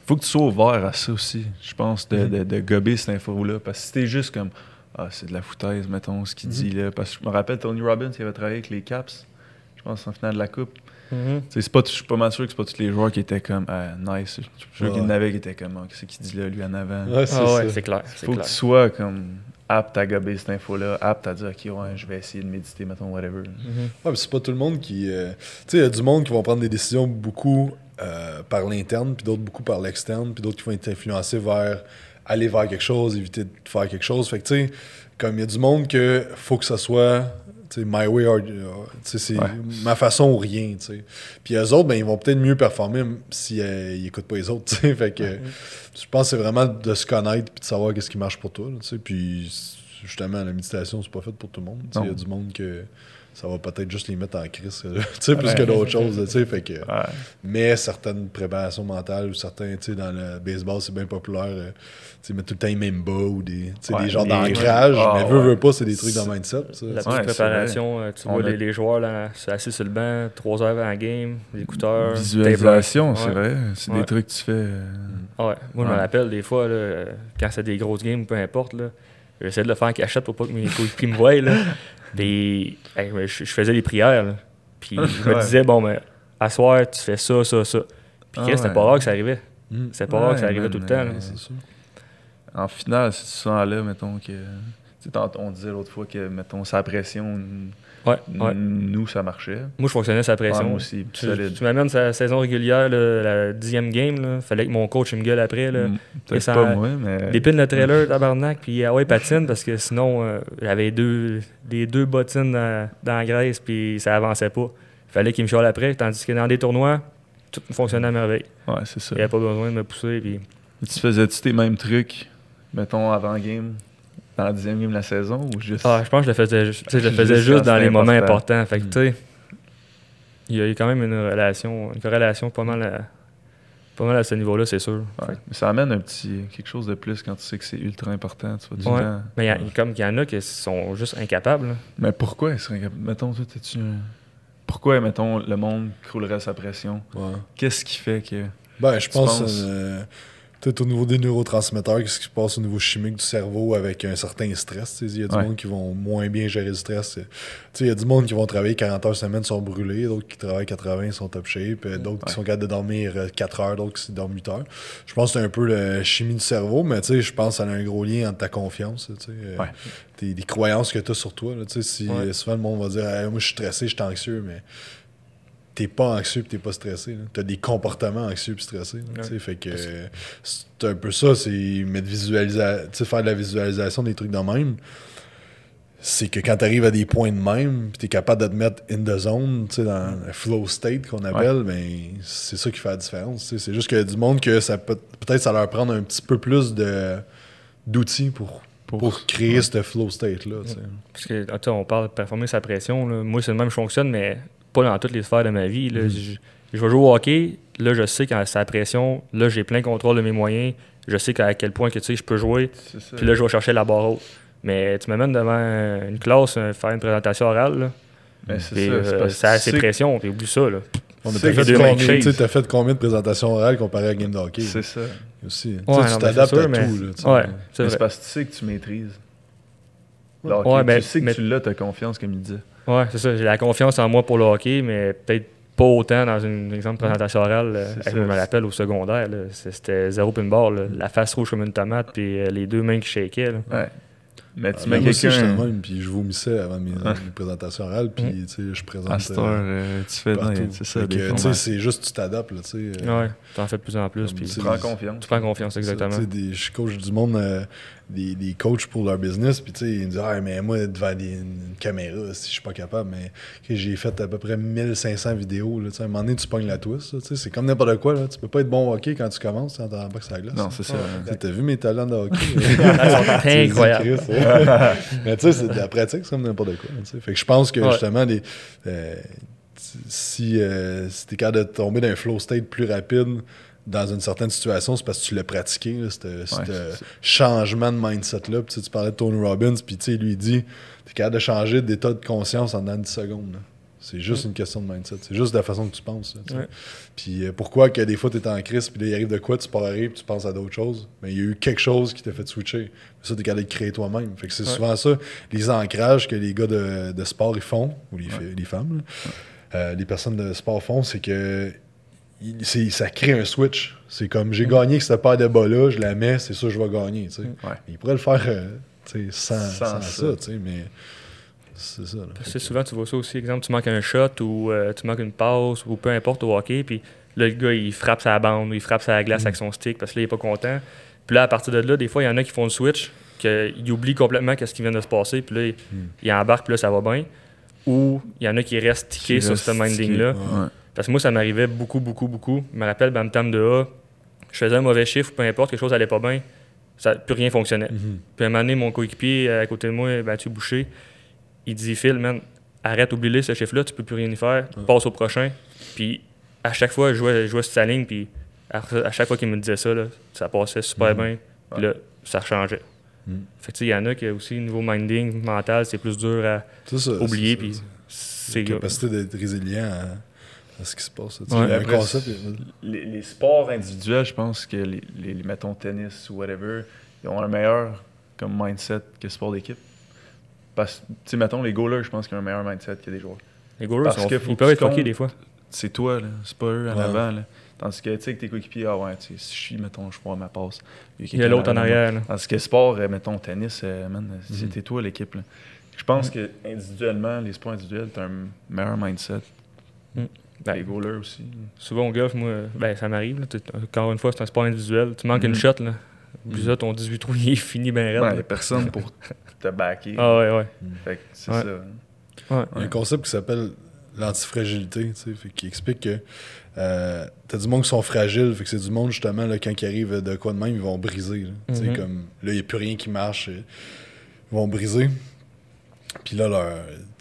Faut que tu sois ouvert à ça aussi, je pense, de, Mhm. de, de gober cette info-là. Parce que si t'es juste comme, ah, c'est de la foutaise, mettons, ce qu'il Mhm. dit là. Parce que je me rappelle Tony Robbins, il avait travaillé avec les Caps, je pense, en finale de la Coupe. Sais, c'est pas, je suis pas mal sûr que c'est pas tous les joueurs qui étaient comme, ah, nice. Je suis sûr qu'il y en Ouais. avait qui étaient comme, ah, qu'est-ce qu'il dit là, lui, en avant. Ouais, c'est Ah ouais, clair. faut que tu sois comme apte à gober cette info-là, apte à dire, ok, ouais, je vais essayer de méditer, mettons, whatever. Mhm. Ouais, mais c'est pas tout le monde qui. euh, Tu sais, il y a du monde qui vont prendre des décisions beaucoup euh, par l'interne, puis d'autres beaucoup par l'externe, puis d'autres qui vont être influencés vers aller vers quelque chose, éviter de faire quelque chose. Fait que, tu sais, comme il y a du monde que faut que ça soit. tu sais, my way or. sais, c'est Ouais. ma façon ou rien, tu sais. Puis eux autres, ben, ils vont peut-être mieux performer si euh, ils écoutent pas les autres, tu sais. Fait que je pense que c'est vraiment de se connaître puis de savoir qu'est-ce qui marche pour toi, là, tu sais. Puis justement, la méditation, c'est pas fait pour tout le monde. Il y a du monde que ça va peut-être juste les mettre en crise, tu sais, plus que d'autres choses, tu sais. Fait que, Ouais. mais certaines préparations mentales ou certains, tu sais, dans le baseball, c'est bien populaire, euh, tu sais, mettre tout le temps les mêmes bas ou des, tu sais, Ouais, des genres d'ancrage, Ah, mais veux, ouais. veux pas, c'est des trucs de C'est- mindset, ça. La tu sais. petite préparation, euh, tu On vois a- les, les joueurs là, assis sur le banc, trois heures avant la game, les écouteurs. Visualisation, c'est Ouais. vrai. C'est Ouais. des trucs que tu fais. euh, Ah Ouais. Moi, je me rappelle des fois, là, quand c'est des grosses games, peu importe, là, j'essaie de le faire en cachette pour pas que mes coéquipiers me voient. Là. Puis, hey, je, je faisais des prières. là. Puis, je me disais, bon, mais à soir, tu fais ça, ça, ça. Puis, Ah Chris, c'était ouais. pas rare que ça arrivait. Mm. C'était pas rare que ça arrivait man, tout le temps. là. C'est sûr. En finale, si tu sens là, mettons que. On disait l'autre fois que, mettons, sa pression, Ouais, ouais. nous, ça marchait. Moi, je fonctionnais sa Ouais, pression. moi aussi, tu, tu m'amènes sa saison régulière, là, la dixième game. Là. Fallait que mon coach me gueule après. Là. Mm, Et ça- pas moi, mais. Dépine le trailer, tabarnak, puis ah ouais, patine, parce que sinon, euh, j'avais deux, les deux bottines dans, dans la graisse, puis ça avançait pas. Fallait qu'il me chiale après, tandis que dans des tournois, tout fonctionnait à merveille. Ouais, c'est ça. Il n'y avait pas besoin de me pousser, puis Tu faisais-tu tes mêmes trucs, mettons, avant game, dans la dixième game de la saison, ou juste. Ah, je pense que je le faisais, ju- tu sais, je le Juste faisais juste dans les moments important. importants. Fait que, Mm. tu sais, il y a eu quand même une relation, une corrélation pas mal à, pas mal à ce niveau-là, c'est sûr. Ouais. Mais ça amène un petit quelque chose de plus quand tu sais que c'est ultra important. Tu Ouais. temps- Mais il y a- comme il y en a qui sont juste incapables. là. Mais pourquoi ils seraient incapables? Mettons, toi, t'es-tu. un- Pourquoi, mettons, le monde croulerait sa pression? Ouais. Qu'est-ce qui fait que. Ben, je pense penses? euh, peut-être au niveau des neurotransmetteurs, qu'est-ce qui se passe au niveau chimique du cerveau avec un certain stress. Il y a du Ouais. monde qui vont moins bien gérer le stress. Sais, Il y a du monde qui vont travailler 40 heures semaine, sont brûlés, d'autres qui travaillent 80 sont top shape, euh, d'autres qui sont capables de dormir euh, 4 heures, d'autres qui dorment 8 heures. Je pense que c'est un peu la chimie du cerveau, mais je pense que ça a un gros lien entre ta confiance, euh, Ouais. tes- les croyances que tu as sur toi. là. Si. Souvent, le monde va dire Hey, Moi, je suis stressé, je suis anxieux, mais t'es pas anxieux et t'es pas stressé. Tu as des comportements anxieux et stressés. là. Fait que euh, c'est un peu ça, c'est mettre visualisa faire de la visualisation des trucs de même. C'est que quand tu arrives à des points de même, puis tu es capable de te mettre in the zone, tu sais, dans le flow state qu'on appelle, ben, c'est ça qui fait la différence. C'est juste a du monde que ça peut peut-être ça leur prend un petit peu plus de d'outils pour, pour, créer ce flow state-là. Parce que, on parle de performer sa pression. là. Moi, c'est le même que je fonctionne, mais pas dans toutes les sphères de ma vie. là. Mhm. Je, je vais jouer au hockey. Là, je sais quand c'est la pression. Là, j'ai plein contrôle de mes moyens. Je sais à quel point que, tu sais, je peux jouer. Puis là, je vais chercher la barre haute. Mais tu m'amènes devant une classe, euh, faire une présentation orale. Là, c'est c'est euh, ça a tu ses pressions. Puis oublie ça. Là. On a C'est fait, combien, tu t'as fait combien de présentations orales comparé à Game de hockey? C'est ça. aussi. Tu Ouais, non, tu ben, t'adaptes à mais- tout. Là, tu. Ouais, c'est Mais vrai. c'est parce que tu sais que tu maîtrises. Ouais, hockey, ben, tu sais que mais- tu l'as, t'as confiance, comme il disait. Ouais, c'est ça. J'ai la confiance en moi pour le hockey, mais peut-être pas autant dans une exemple, présentation orale. euh, ça. Je me rappelle au secondaire, c'était zéro pinball. là. La face rouge comme une tomate, puis euh, les deux mains qui shakaient. là. Ouais. Mais tu Ah, mets moi aussi, j'étais quelqu'un. le même, puis je vomissais avant mes, Ouais. mes présentations orales, puis tu sais, je présente À cette euh, heure, euh, tu fais. C'est ça, tu sais, c'est juste tu t'adaptes, là, tu sais. euh, Ouais, t'en fais de plus en plus. Puis tu prends confiance. tu prends confiance, exactement. Tu sais, je coach du monde, euh, des, des coachs pour leur business, puis tu sais, ils me disent Ah, mais moi, devant des- une caméra, si je suis pas capable, mais j'ai fait à peu près 1500 vidéos. Là, tu sais, à un moment donné, tu pognes la twist. là, tu sais, c'est comme n'importe quoi. Là. Tu peux pas être bon au hockey quand tu commences en t'en sur la glace. Non, c'est ça. Tu sais, T'as vu mes talents de hockey? Ah, c'est incroyable. Hein. mais tu sais, c'est de la pratique, c'est comme n'importe quoi. tu sais. Fait que je pense que Ouais. justement, les, euh, si, euh, si t'es capable de tomber dans un flow state plus rapide dans une certaine situation, c'est parce que tu l'as pratiqué, ce ça. changement de mindset-là. Tu tu parlais de Tony Robbins, puis tu lui, il dit t'es capable de changer d'état de conscience en dans 10 secondes. C'est juste une question de mindset. C'est juste la façon que tu penses. tu. Puis euh, pourquoi que des fois, tu es en crise, puis là, il arrive de quoi, tu pars puis tu penses à d'autres choses? Mais il y a eu quelque chose qui t'a fait switcher. Ça, tu es capable de créer toi-même. Fait que c'est Ouais. souvent ça, les ancrages que les gars de, de sport ils font, ou les, les femmes, là, euh, les personnes de sport font, c'est que il- ça crée un switch. C'est comme j'ai gagné avec cette paire de bas-là, je la mets, c'est ça que je vais gagner. Ouais. Il pourrait le faire euh, sans, Sans sans ça. mais c'est ça. là. Parce que souvent, tu vois ça aussi. Exemple, tu manques un shot ou euh, tu manques une passe ou peu importe au hockey. Puis là, le gars, il frappe sa bande ou il frappe sa glace Mm. avec son stick parce que là, il est pas content. Puis là, à partir de là, des fois, il y en a qui font le switch, qu'ils oublient complètement qu'est-ce qui vient de se passer. Puis là, Mm. il embarque, puis là, ça va bien. Ou il y en a qui restent tickés Qui sur ce minding-là. Ouais. Parce que moi, ça m'arrivait beaucoup, beaucoup, beaucoup. Je me rappelle, Bantam de A, je faisais un mauvais chiffre, peu importe, quelque chose allait pas bien, ça, plus rien fonctionnait. Mhm. Puis à un moment donné, mon coéquipier euh, à côté de moi, Mathieu Boucher, il dit Phil, man, arrête, oublie ce chiffre-là, tu peux plus rien y faire, passe au prochain. Puis à chaque fois, je jouais, je jouais sur sa ligne, puis à, à chaque fois qu'il me disait ça, là, ça passait super Mhm. bien. Puis là, ça changeait. Mhm. Fait que il y en a qui aussi, niveau minding, mental, c'est plus dur à ça, oublier, c'est- puis c'est capacité d'être résilient à, à ce qui se passe. Ouais. Après, concept. Les, les sports individuels, je pense que les, les, les- mettons tennis ou whatever, ils ont un meilleur comme mindset que le sport d'équipe. Parce que, tu sais, mettons, les goalers, je pense qu'ils ont un meilleur mindset que des joueurs. les goalers, Parce sont- que faut ils peuvent être fuckés des fois. C'est toi, là. C'est pas eux en Ouais. avant, là. Tandis que, tu sais, que tes coéquipiers, ah ouais, tu sais, si je suis, mettons, je vois ma passe. Il y a l'autre en arrière. là. Tandis que sport, euh, mettons, tennis, euh, man, Mhm. c'était toi l'équipe, là. Je pense que individuellement, les sports individuels, t'as un meilleur mindset. Ben, les goalers aussi. Souvent au golf, moi, ben, ça m'arrive. Encore une fois, c'est un sport individuel. Tu manques une shot, là. Puis ça, ton 18 trous, il est fini bien raide. Ouais, là. y a personne pour te backer. Ah ouais, ouais. Fait que c'est Ouais. ça. ouais. Il y a un concept qui s'appelle l'antifragilité, tu sais, fait qui explique que euh, t'as du monde qui sont fragiles, fait que c'est du monde justement là, quand ils arrivent de quoi de même, ils vont briser. Là, Tu sais, Mhm. comme là, il n'y a plus rien qui marche, ils vont briser. Puis là, leur,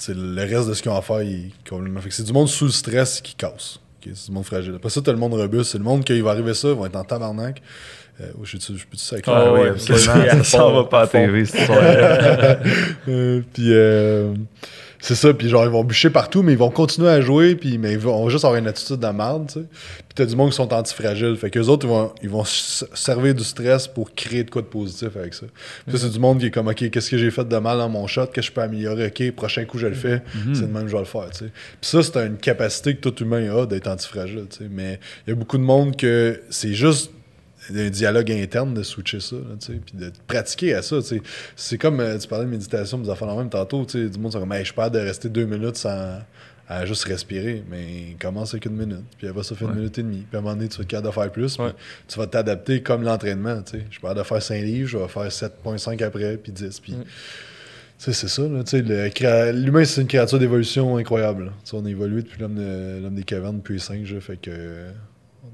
le reste de ce qu'ils ont à faire, complètement. Fait que c'est du monde sous le stress qui casse. C'est du monde fragile. Après ça, t'as le monde robuste. C'est le monde qui va arriver ça, ils vont être en tabarnak. Euh, je, je, je peux-tu ça avec Ah Ah ouais, oui, absolument. à Ça s'en fond, va pas à. TV, cette. Euh, puis euh, c'est ça, puis genre ils vont bûcher partout, mais ils vont continuer à jouer, puis mais ils vont juste avoir une attitude de merde, tu sais. Puis t'as du monde qui sont antifragiles, fait qu'eux autres ils vont ils vont servir du stress pour créer de quoi de positif avec ça. Puis c'est du monde qui est comme ok, qu'est-ce que j'ai fait de mal dans mon shot, qu'est-ce que je peux améliorer, ok, prochain coup je le fais, c'est de même je vais le faire, tu sais. Puis ça c'est une capacité que tout humain a d'être antifragile, tu sais. Mais il y a beaucoup de monde que c'est juste un dialogue interne de switcher ça, puis de pratiquer à ça. C'est comme, euh, tu parlais de méditation, des affaires en même tantôt, du monde, c'est comme, Hey, je capable de rester deux minutes sans à juste respirer, mais commence avec une minute, puis après ça fait une Ouais. minute et demie, puis à un moment donné, tu vas être capable de faire plus, Ouais. tu vas t'adapter comme l'entraînement, tu sais. Je capable de faire 5 livres, je vais faire 7.5 après, puis 10, puis... Mm. Tu sais, c'est ça, là, tu sais, le créa- l'humain, c'est une créature d'évolution incroyable. là. Tu sais, on a évolué depuis l'homme de- l'homme des cavernes, depuis les singes, fait que...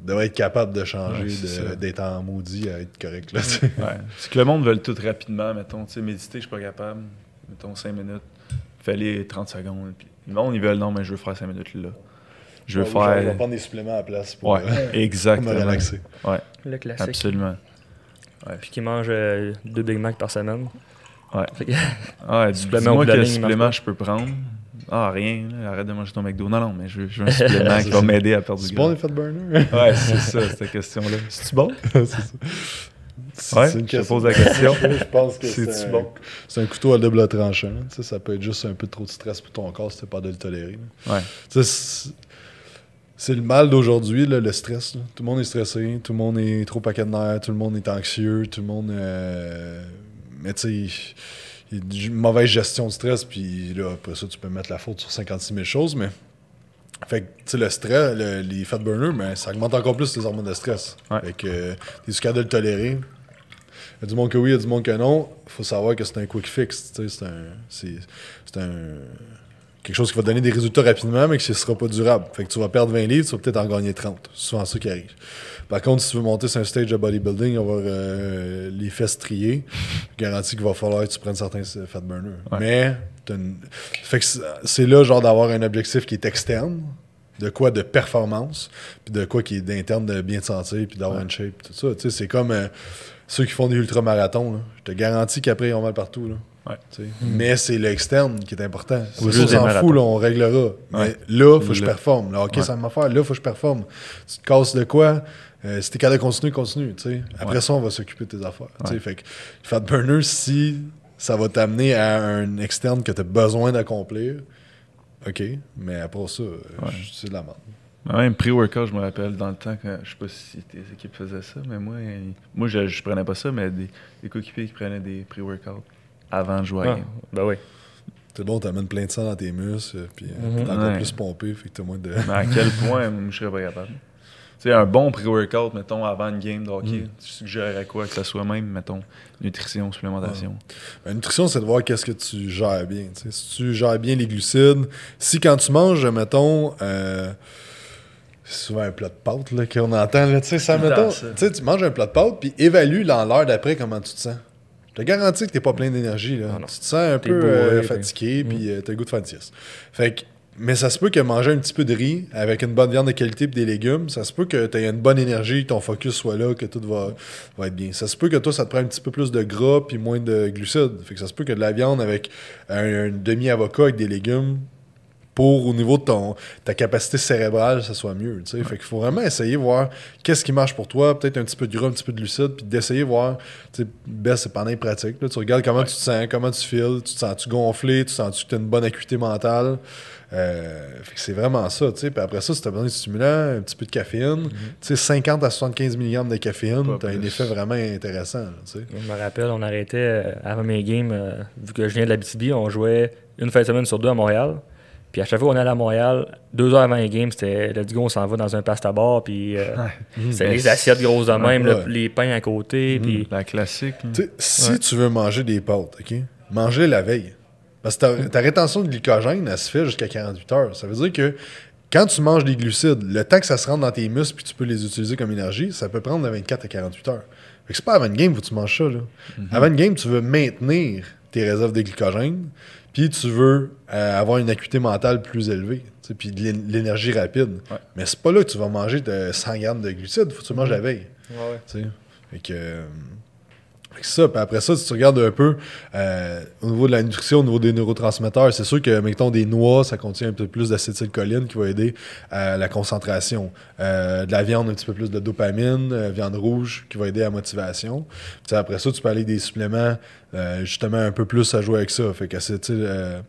Devrait être capable de changer, Ouais, d'être en maudit à être correct, là. Ouais. C'est que le monde veut le tout rapidement, mettons. Tu sais, méditer, je suis pas capable. Mettons 5 minutes. Fallait 30 secondes. Puis le monde, ils veulent, non, mais je veux faire 5 minutes là. Je veux Ouais, genre, Je vais faire. prendre des suppléments à la place pour, Ouais, euh, pour exactement. me relaxer. Le classique. Absolument. Puis qui mange euh, deux Big Mac par semaine. Ouais. Que- Ouais, dis-moi quel il supplément je peux prendre. Ah, rien, là, arrête de manger ton McDo. Non, non, mais je veux, je veux un supplément qui va m'aider à perdre du C'est gras. bon les fat burner? Ouais, c'est ça, cette question-là. C'est-tu bon? c'est ça. C'est- Ouais, c'est une je te pose la question. je pense que c'est un, bon? c'est un couteau à double tranchant. là. Tu sais, ça peut être juste un peu trop de stress pour ton corps si t'es pas de le tolérer. là. Ouais. Tu sais, C'est c'est le mal d'aujourd'hui, le stress. là. Tout le monde est stressé, tout le monde est trop paquet de nerfs, tout le monde est anxieux, tout le monde. euh, Mais tu sais, une mauvaise gestion de stress, puis là, après ça, tu peux mettre la faute sur 56 000 choses, mais. Fait que, tu sais, le stress, le- les fat burners, ben, ça augmente encore plus les hormones de stress. Ouais. Fait que, euh, t'es capable de le tolérer? Il y a du monde que oui, il y a du monde que non. Il faut savoir que c'est un quick fix. tu sais, C'est un. C'est un. Quelque chose qui va donner des résultats rapidement, mais qui ne sera pas durable. Fait que tu vas perdre 20 livres, tu vas peut-être en gagner 30. C'est souvent ça qui arrive. Par contre, si tu veux monter sur un stage de bodybuilding, avoir euh, les fesses triées, je garantis qu'il va falloir que tu prennes certains euh, fat burners. Ouais. Mais une- fait que c'est- là genre d'avoir un objectif qui est externe, de quoi de performance, puis de quoi qui est d'interne de bien te sentir, puis d'avoir Ouais. une shape, tout ça. Tu sais, c'est comme euh, ceux qui font des ultramarathons. là. Je te garantis qu'après, ils ont mal partout. Là. Ouais. Sais. Mais c'est l'externe qui est important. Ou Ça, on s'en fout, là, on réglera. Mais là, faut que je performe. Là, OK, Ouais. ça m'a fait. Là, faut que je performe. Tu te casses de quoi? Euh, si t'es capable de continuer, continue. tu sais. Après Ouais. ça, on va s'occuper de tes affaires. tu sais. Ouais. Fait que Fat Burner, si ça va t'amener à un externe que tu as besoin d'accomplir, OK. Mais après ça, euh, Ouais. c'est de la merde. Même pré-workout, je me rappelle dans le temps, quand, je sais pas si tes équipes faisaient ça, mais moi, moi je, je prenais pas ça, mais des, des coéquipiers qui prenaient des pré-workouts avant de jouer à la Ah, game. ben oui. C'est bon, t'amènes plein de sang dans tes muscles, euh, puis euh, Mhm. t'es encore Ouais. plus pompé, fait que t'as moins de. Mais à quel point, je serais pas capable? Tu sais, un bon pré-workout, mettons, avant une game de hockey, tu suggérerais quoi? Que ça soit même, mettons, nutrition, supplémentation? La nutrition, c'est de voir qu'est-ce que tu gères bien. Si tu gères bien les glucides, si quand tu manges, mettons, euh, c'est souvent un plat de pâtes là, qu'on entend, là, tu sais, ça, mettons, ça. tu sais, tu manges un plat de pâtes, puis évalue dans l'heure d'après comment tu te sens. Je te garantis que t'es pas plein d'énergie. là. Ah non. tu te sens un T'es peu bourré, euh, fatigué, puis euh, t'as le goût de faire une sieste. Fait que, mais ça se peut que manger un petit peu de riz avec une bonne viande de qualité et des légumes, ça se peut que tu aies une bonne énergie, que ton focus soit là, que tout va, va être bien. Ça se peut que toi, ça te prend un petit peu plus de gras puis moins de glucides. Fait que ça se peut que de la viande avec un, un demi-avocat avec des légumes pour, au niveau de ton, ta capacité cérébrale, ça soit mieux. tu sais. Fait qu'il faut vraiment essayer de voir qu'est-ce qui marche pour toi, peut-être un petit peu de gras, un petit peu de lucide, puis d'essayer de voir. tu sais, Ben, c'est pendant les pratiques. là. Tu regardes comment tu te sens, comment tu files, tu te sens-tu gonflé, tu te sens-tu que tu as une bonne acuité mentale? Euh, fait que c'est vraiment ça. tu sais. Puis après ça, si tu as besoin de stimulants, un petit peu de caféine, tu sais, 50 à 75 mg de caféine, Pas tu as un effet vraiment intéressant. là, tu sais. Je me rappelle, on arrêtait euh, avant mes games, euh, vu que je viens de la BTB, on jouait une fin de semaine sur deux à Montréal. Puis à chaque fois qu'on allait à Montréal, deux heures avant les games, c'était let's go, on s'en va dans un pasta bar, puis euh, c'est Ben, les assiettes grosses de même, ouais. là, les pains à côté, puis La classique. si Ouais. tu veux manger des pâtes, OK, mange-les la veille. Parce que ta, ta rétention de glycogène, elle se fait jusqu'à 48 heures. Ça veut dire que quand tu manges des glucides, le temps que ça se rentre dans tes muscles puis tu peux les utiliser comme énergie, ça peut prendre de 24 à 48 heures. Fait que c'est pas avant une game que tu manges ça. Là. Avant une game, tu veux maintenir tes réserves de glycogène, puis tu veux euh, avoir une acuité mentale plus élevée, puis de l'é- l'énergie rapide. Ouais. Mais c'est pas là que tu vas manger de 100 grammes de glucides, faut que tu manges la veille. Ouais, Tu sais. Fait que. Euh, ça, puis après ça, si tu regardes un peu euh, au niveau de la nutrition, au niveau des neurotransmetteurs, c'est sûr que, mettons, des noix, ça contient un peu plus d'acétylcholine qui va aider à la concentration. Euh, de la viande, un petit peu plus de dopamine, euh, viande rouge qui va aider à la motivation. Puis après ça, tu peux aller avec des suppléments, euh, justement, un peu plus à jouer avec ça. Fait qu'acétyl. Euh,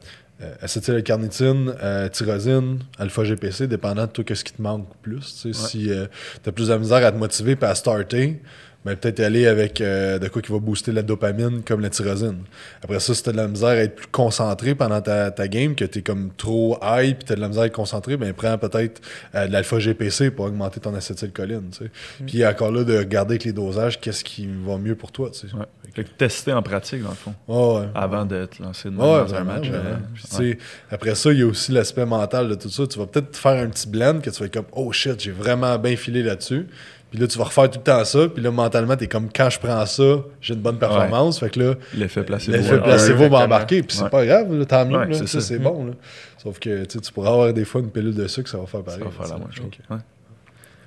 euh, acétylcarnitine, euh, tyrosine, alpha-GPC, dépendant de toi, qu'est-ce qui te manque plus. Si tu as plus de misère à te motiver et à starter, ben, peut-être aller avec euh, de quoi qui va booster la dopamine, comme la tyrosine. Après ça, si tu as de la misère à être plus concentré pendant ta, ta game, que tu es comme trop high puis tu as de la misère à être concentré, ben, prends peut-être euh, de l'alpha-GPC pour augmenter ton acétylcholine. tu sais. Puis encore là, de regarder avec les dosages, qu'est-ce qui va mieux pour toi. tu sais. Ouais. Fait que tester en pratique, dans le fond, Ouais, ouais. avant de te lancer de dans un match. euh, Puis, tu ouais. sais, Après ça, il y a aussi l'aspect mental de tout ça. Tu vas peut-être faire un petit blend que tu vas être comme Oh shit, j'ai vraiment bien filé là-dessus. Puis là, tu vas refaire tout le temps ça. Puis là, mentalement, tu es comme quand je prends ça, j'ai une bonne performance. Fait que là, L'effet placebo. l'effet placebo Exactement. va embarquer. Puis c'est Ouais. pas grave, là, tant mieux. Ouais, là, c'est ça, ça. c'est bon. là. Sauf que tu pourras avoir des fois une pilule de sucre, ça va faire Ça pareil. va faire la même chose.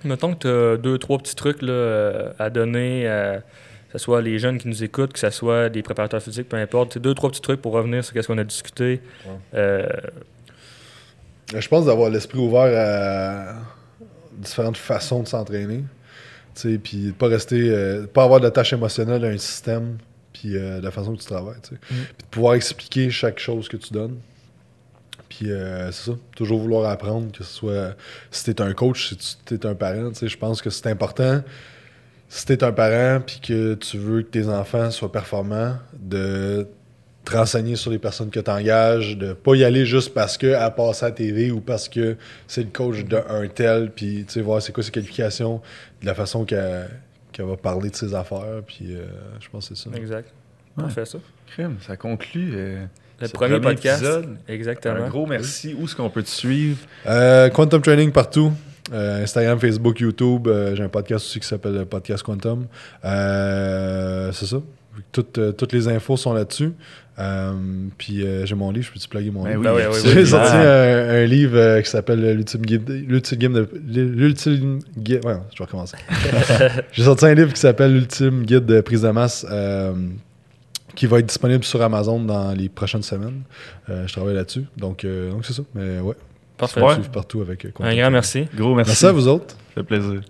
Mettons que tu as deux, trois petits trucs là, euh, à donner, euh, que ce soit les jeunes qui nous écoutent, que ce soit des préparateurs physiques, peu importe. Deux, trois petits trucs pour revenir sur ce qu'on a discuté. Ouais. Euh, je pense d'avoir l'esprit ouvert à différentes façons de s'entraîner. Puis de pas rester, euh, pas avoir d'attache émotionnelle à un système, puis euh, de la façon que tu travailles. tu. Puis de pouvoir expliquer chaque chose que tu donnes. Puis euh, c'est ça, toujours vouloir apprendre, que ce soit si tu es un coach, si tu es un parent. tu sais, Je pense que c'est important, si tu es un parent, puis que tu veux que tes enfants soient performants, de te renseigner sur les personnes que tu engages, de pas y aller juste parce qu'elle passe à la TV ou parce que c'est le coach d'un tel, puis tu sais, voir c'est quoi ses qualifications, de la façon qu'elle va parler de ses affaires, puis euh, je pense que c'est ça. Exact. Ouais. Parfait, ça. Crème, ça conclut euh, Le ce premier podcast. épisode. Exactement. Un gros merci. Où est-ce qu'on peut te suivre? Euh, Quantum Training partout. Euh, Instagram, Facebook, YouTube. Euh, J'ai un podcast aussi qui s'appelle le Podcast Quantum. Euh, c'est ça. Toutes, euh, toutes les infos sont là-dessus. Euh, puis euh, j'ai mon livre, je peux-tu plugger mon Ben livre? oui, Ben oui, oui, J'ai oui. sorti un, un livre euh, qui s'appelle L'ultime guide. L'ultime guide de. L'ultime guide. Ouais, je vais recommencer. J'ai sorti un livre qui s'appelle L'ultime guide de prise de masse. euh, qui va être disponible sur Amazon dans les prochaines semaines. Euh, je travaille là-dessus. Donc, euh, donc c'est ça. Mais ouais. Parfait. Partout avec euh, Un grand merci. Gros merci. Merci à vous autres. Ça fait plaisir.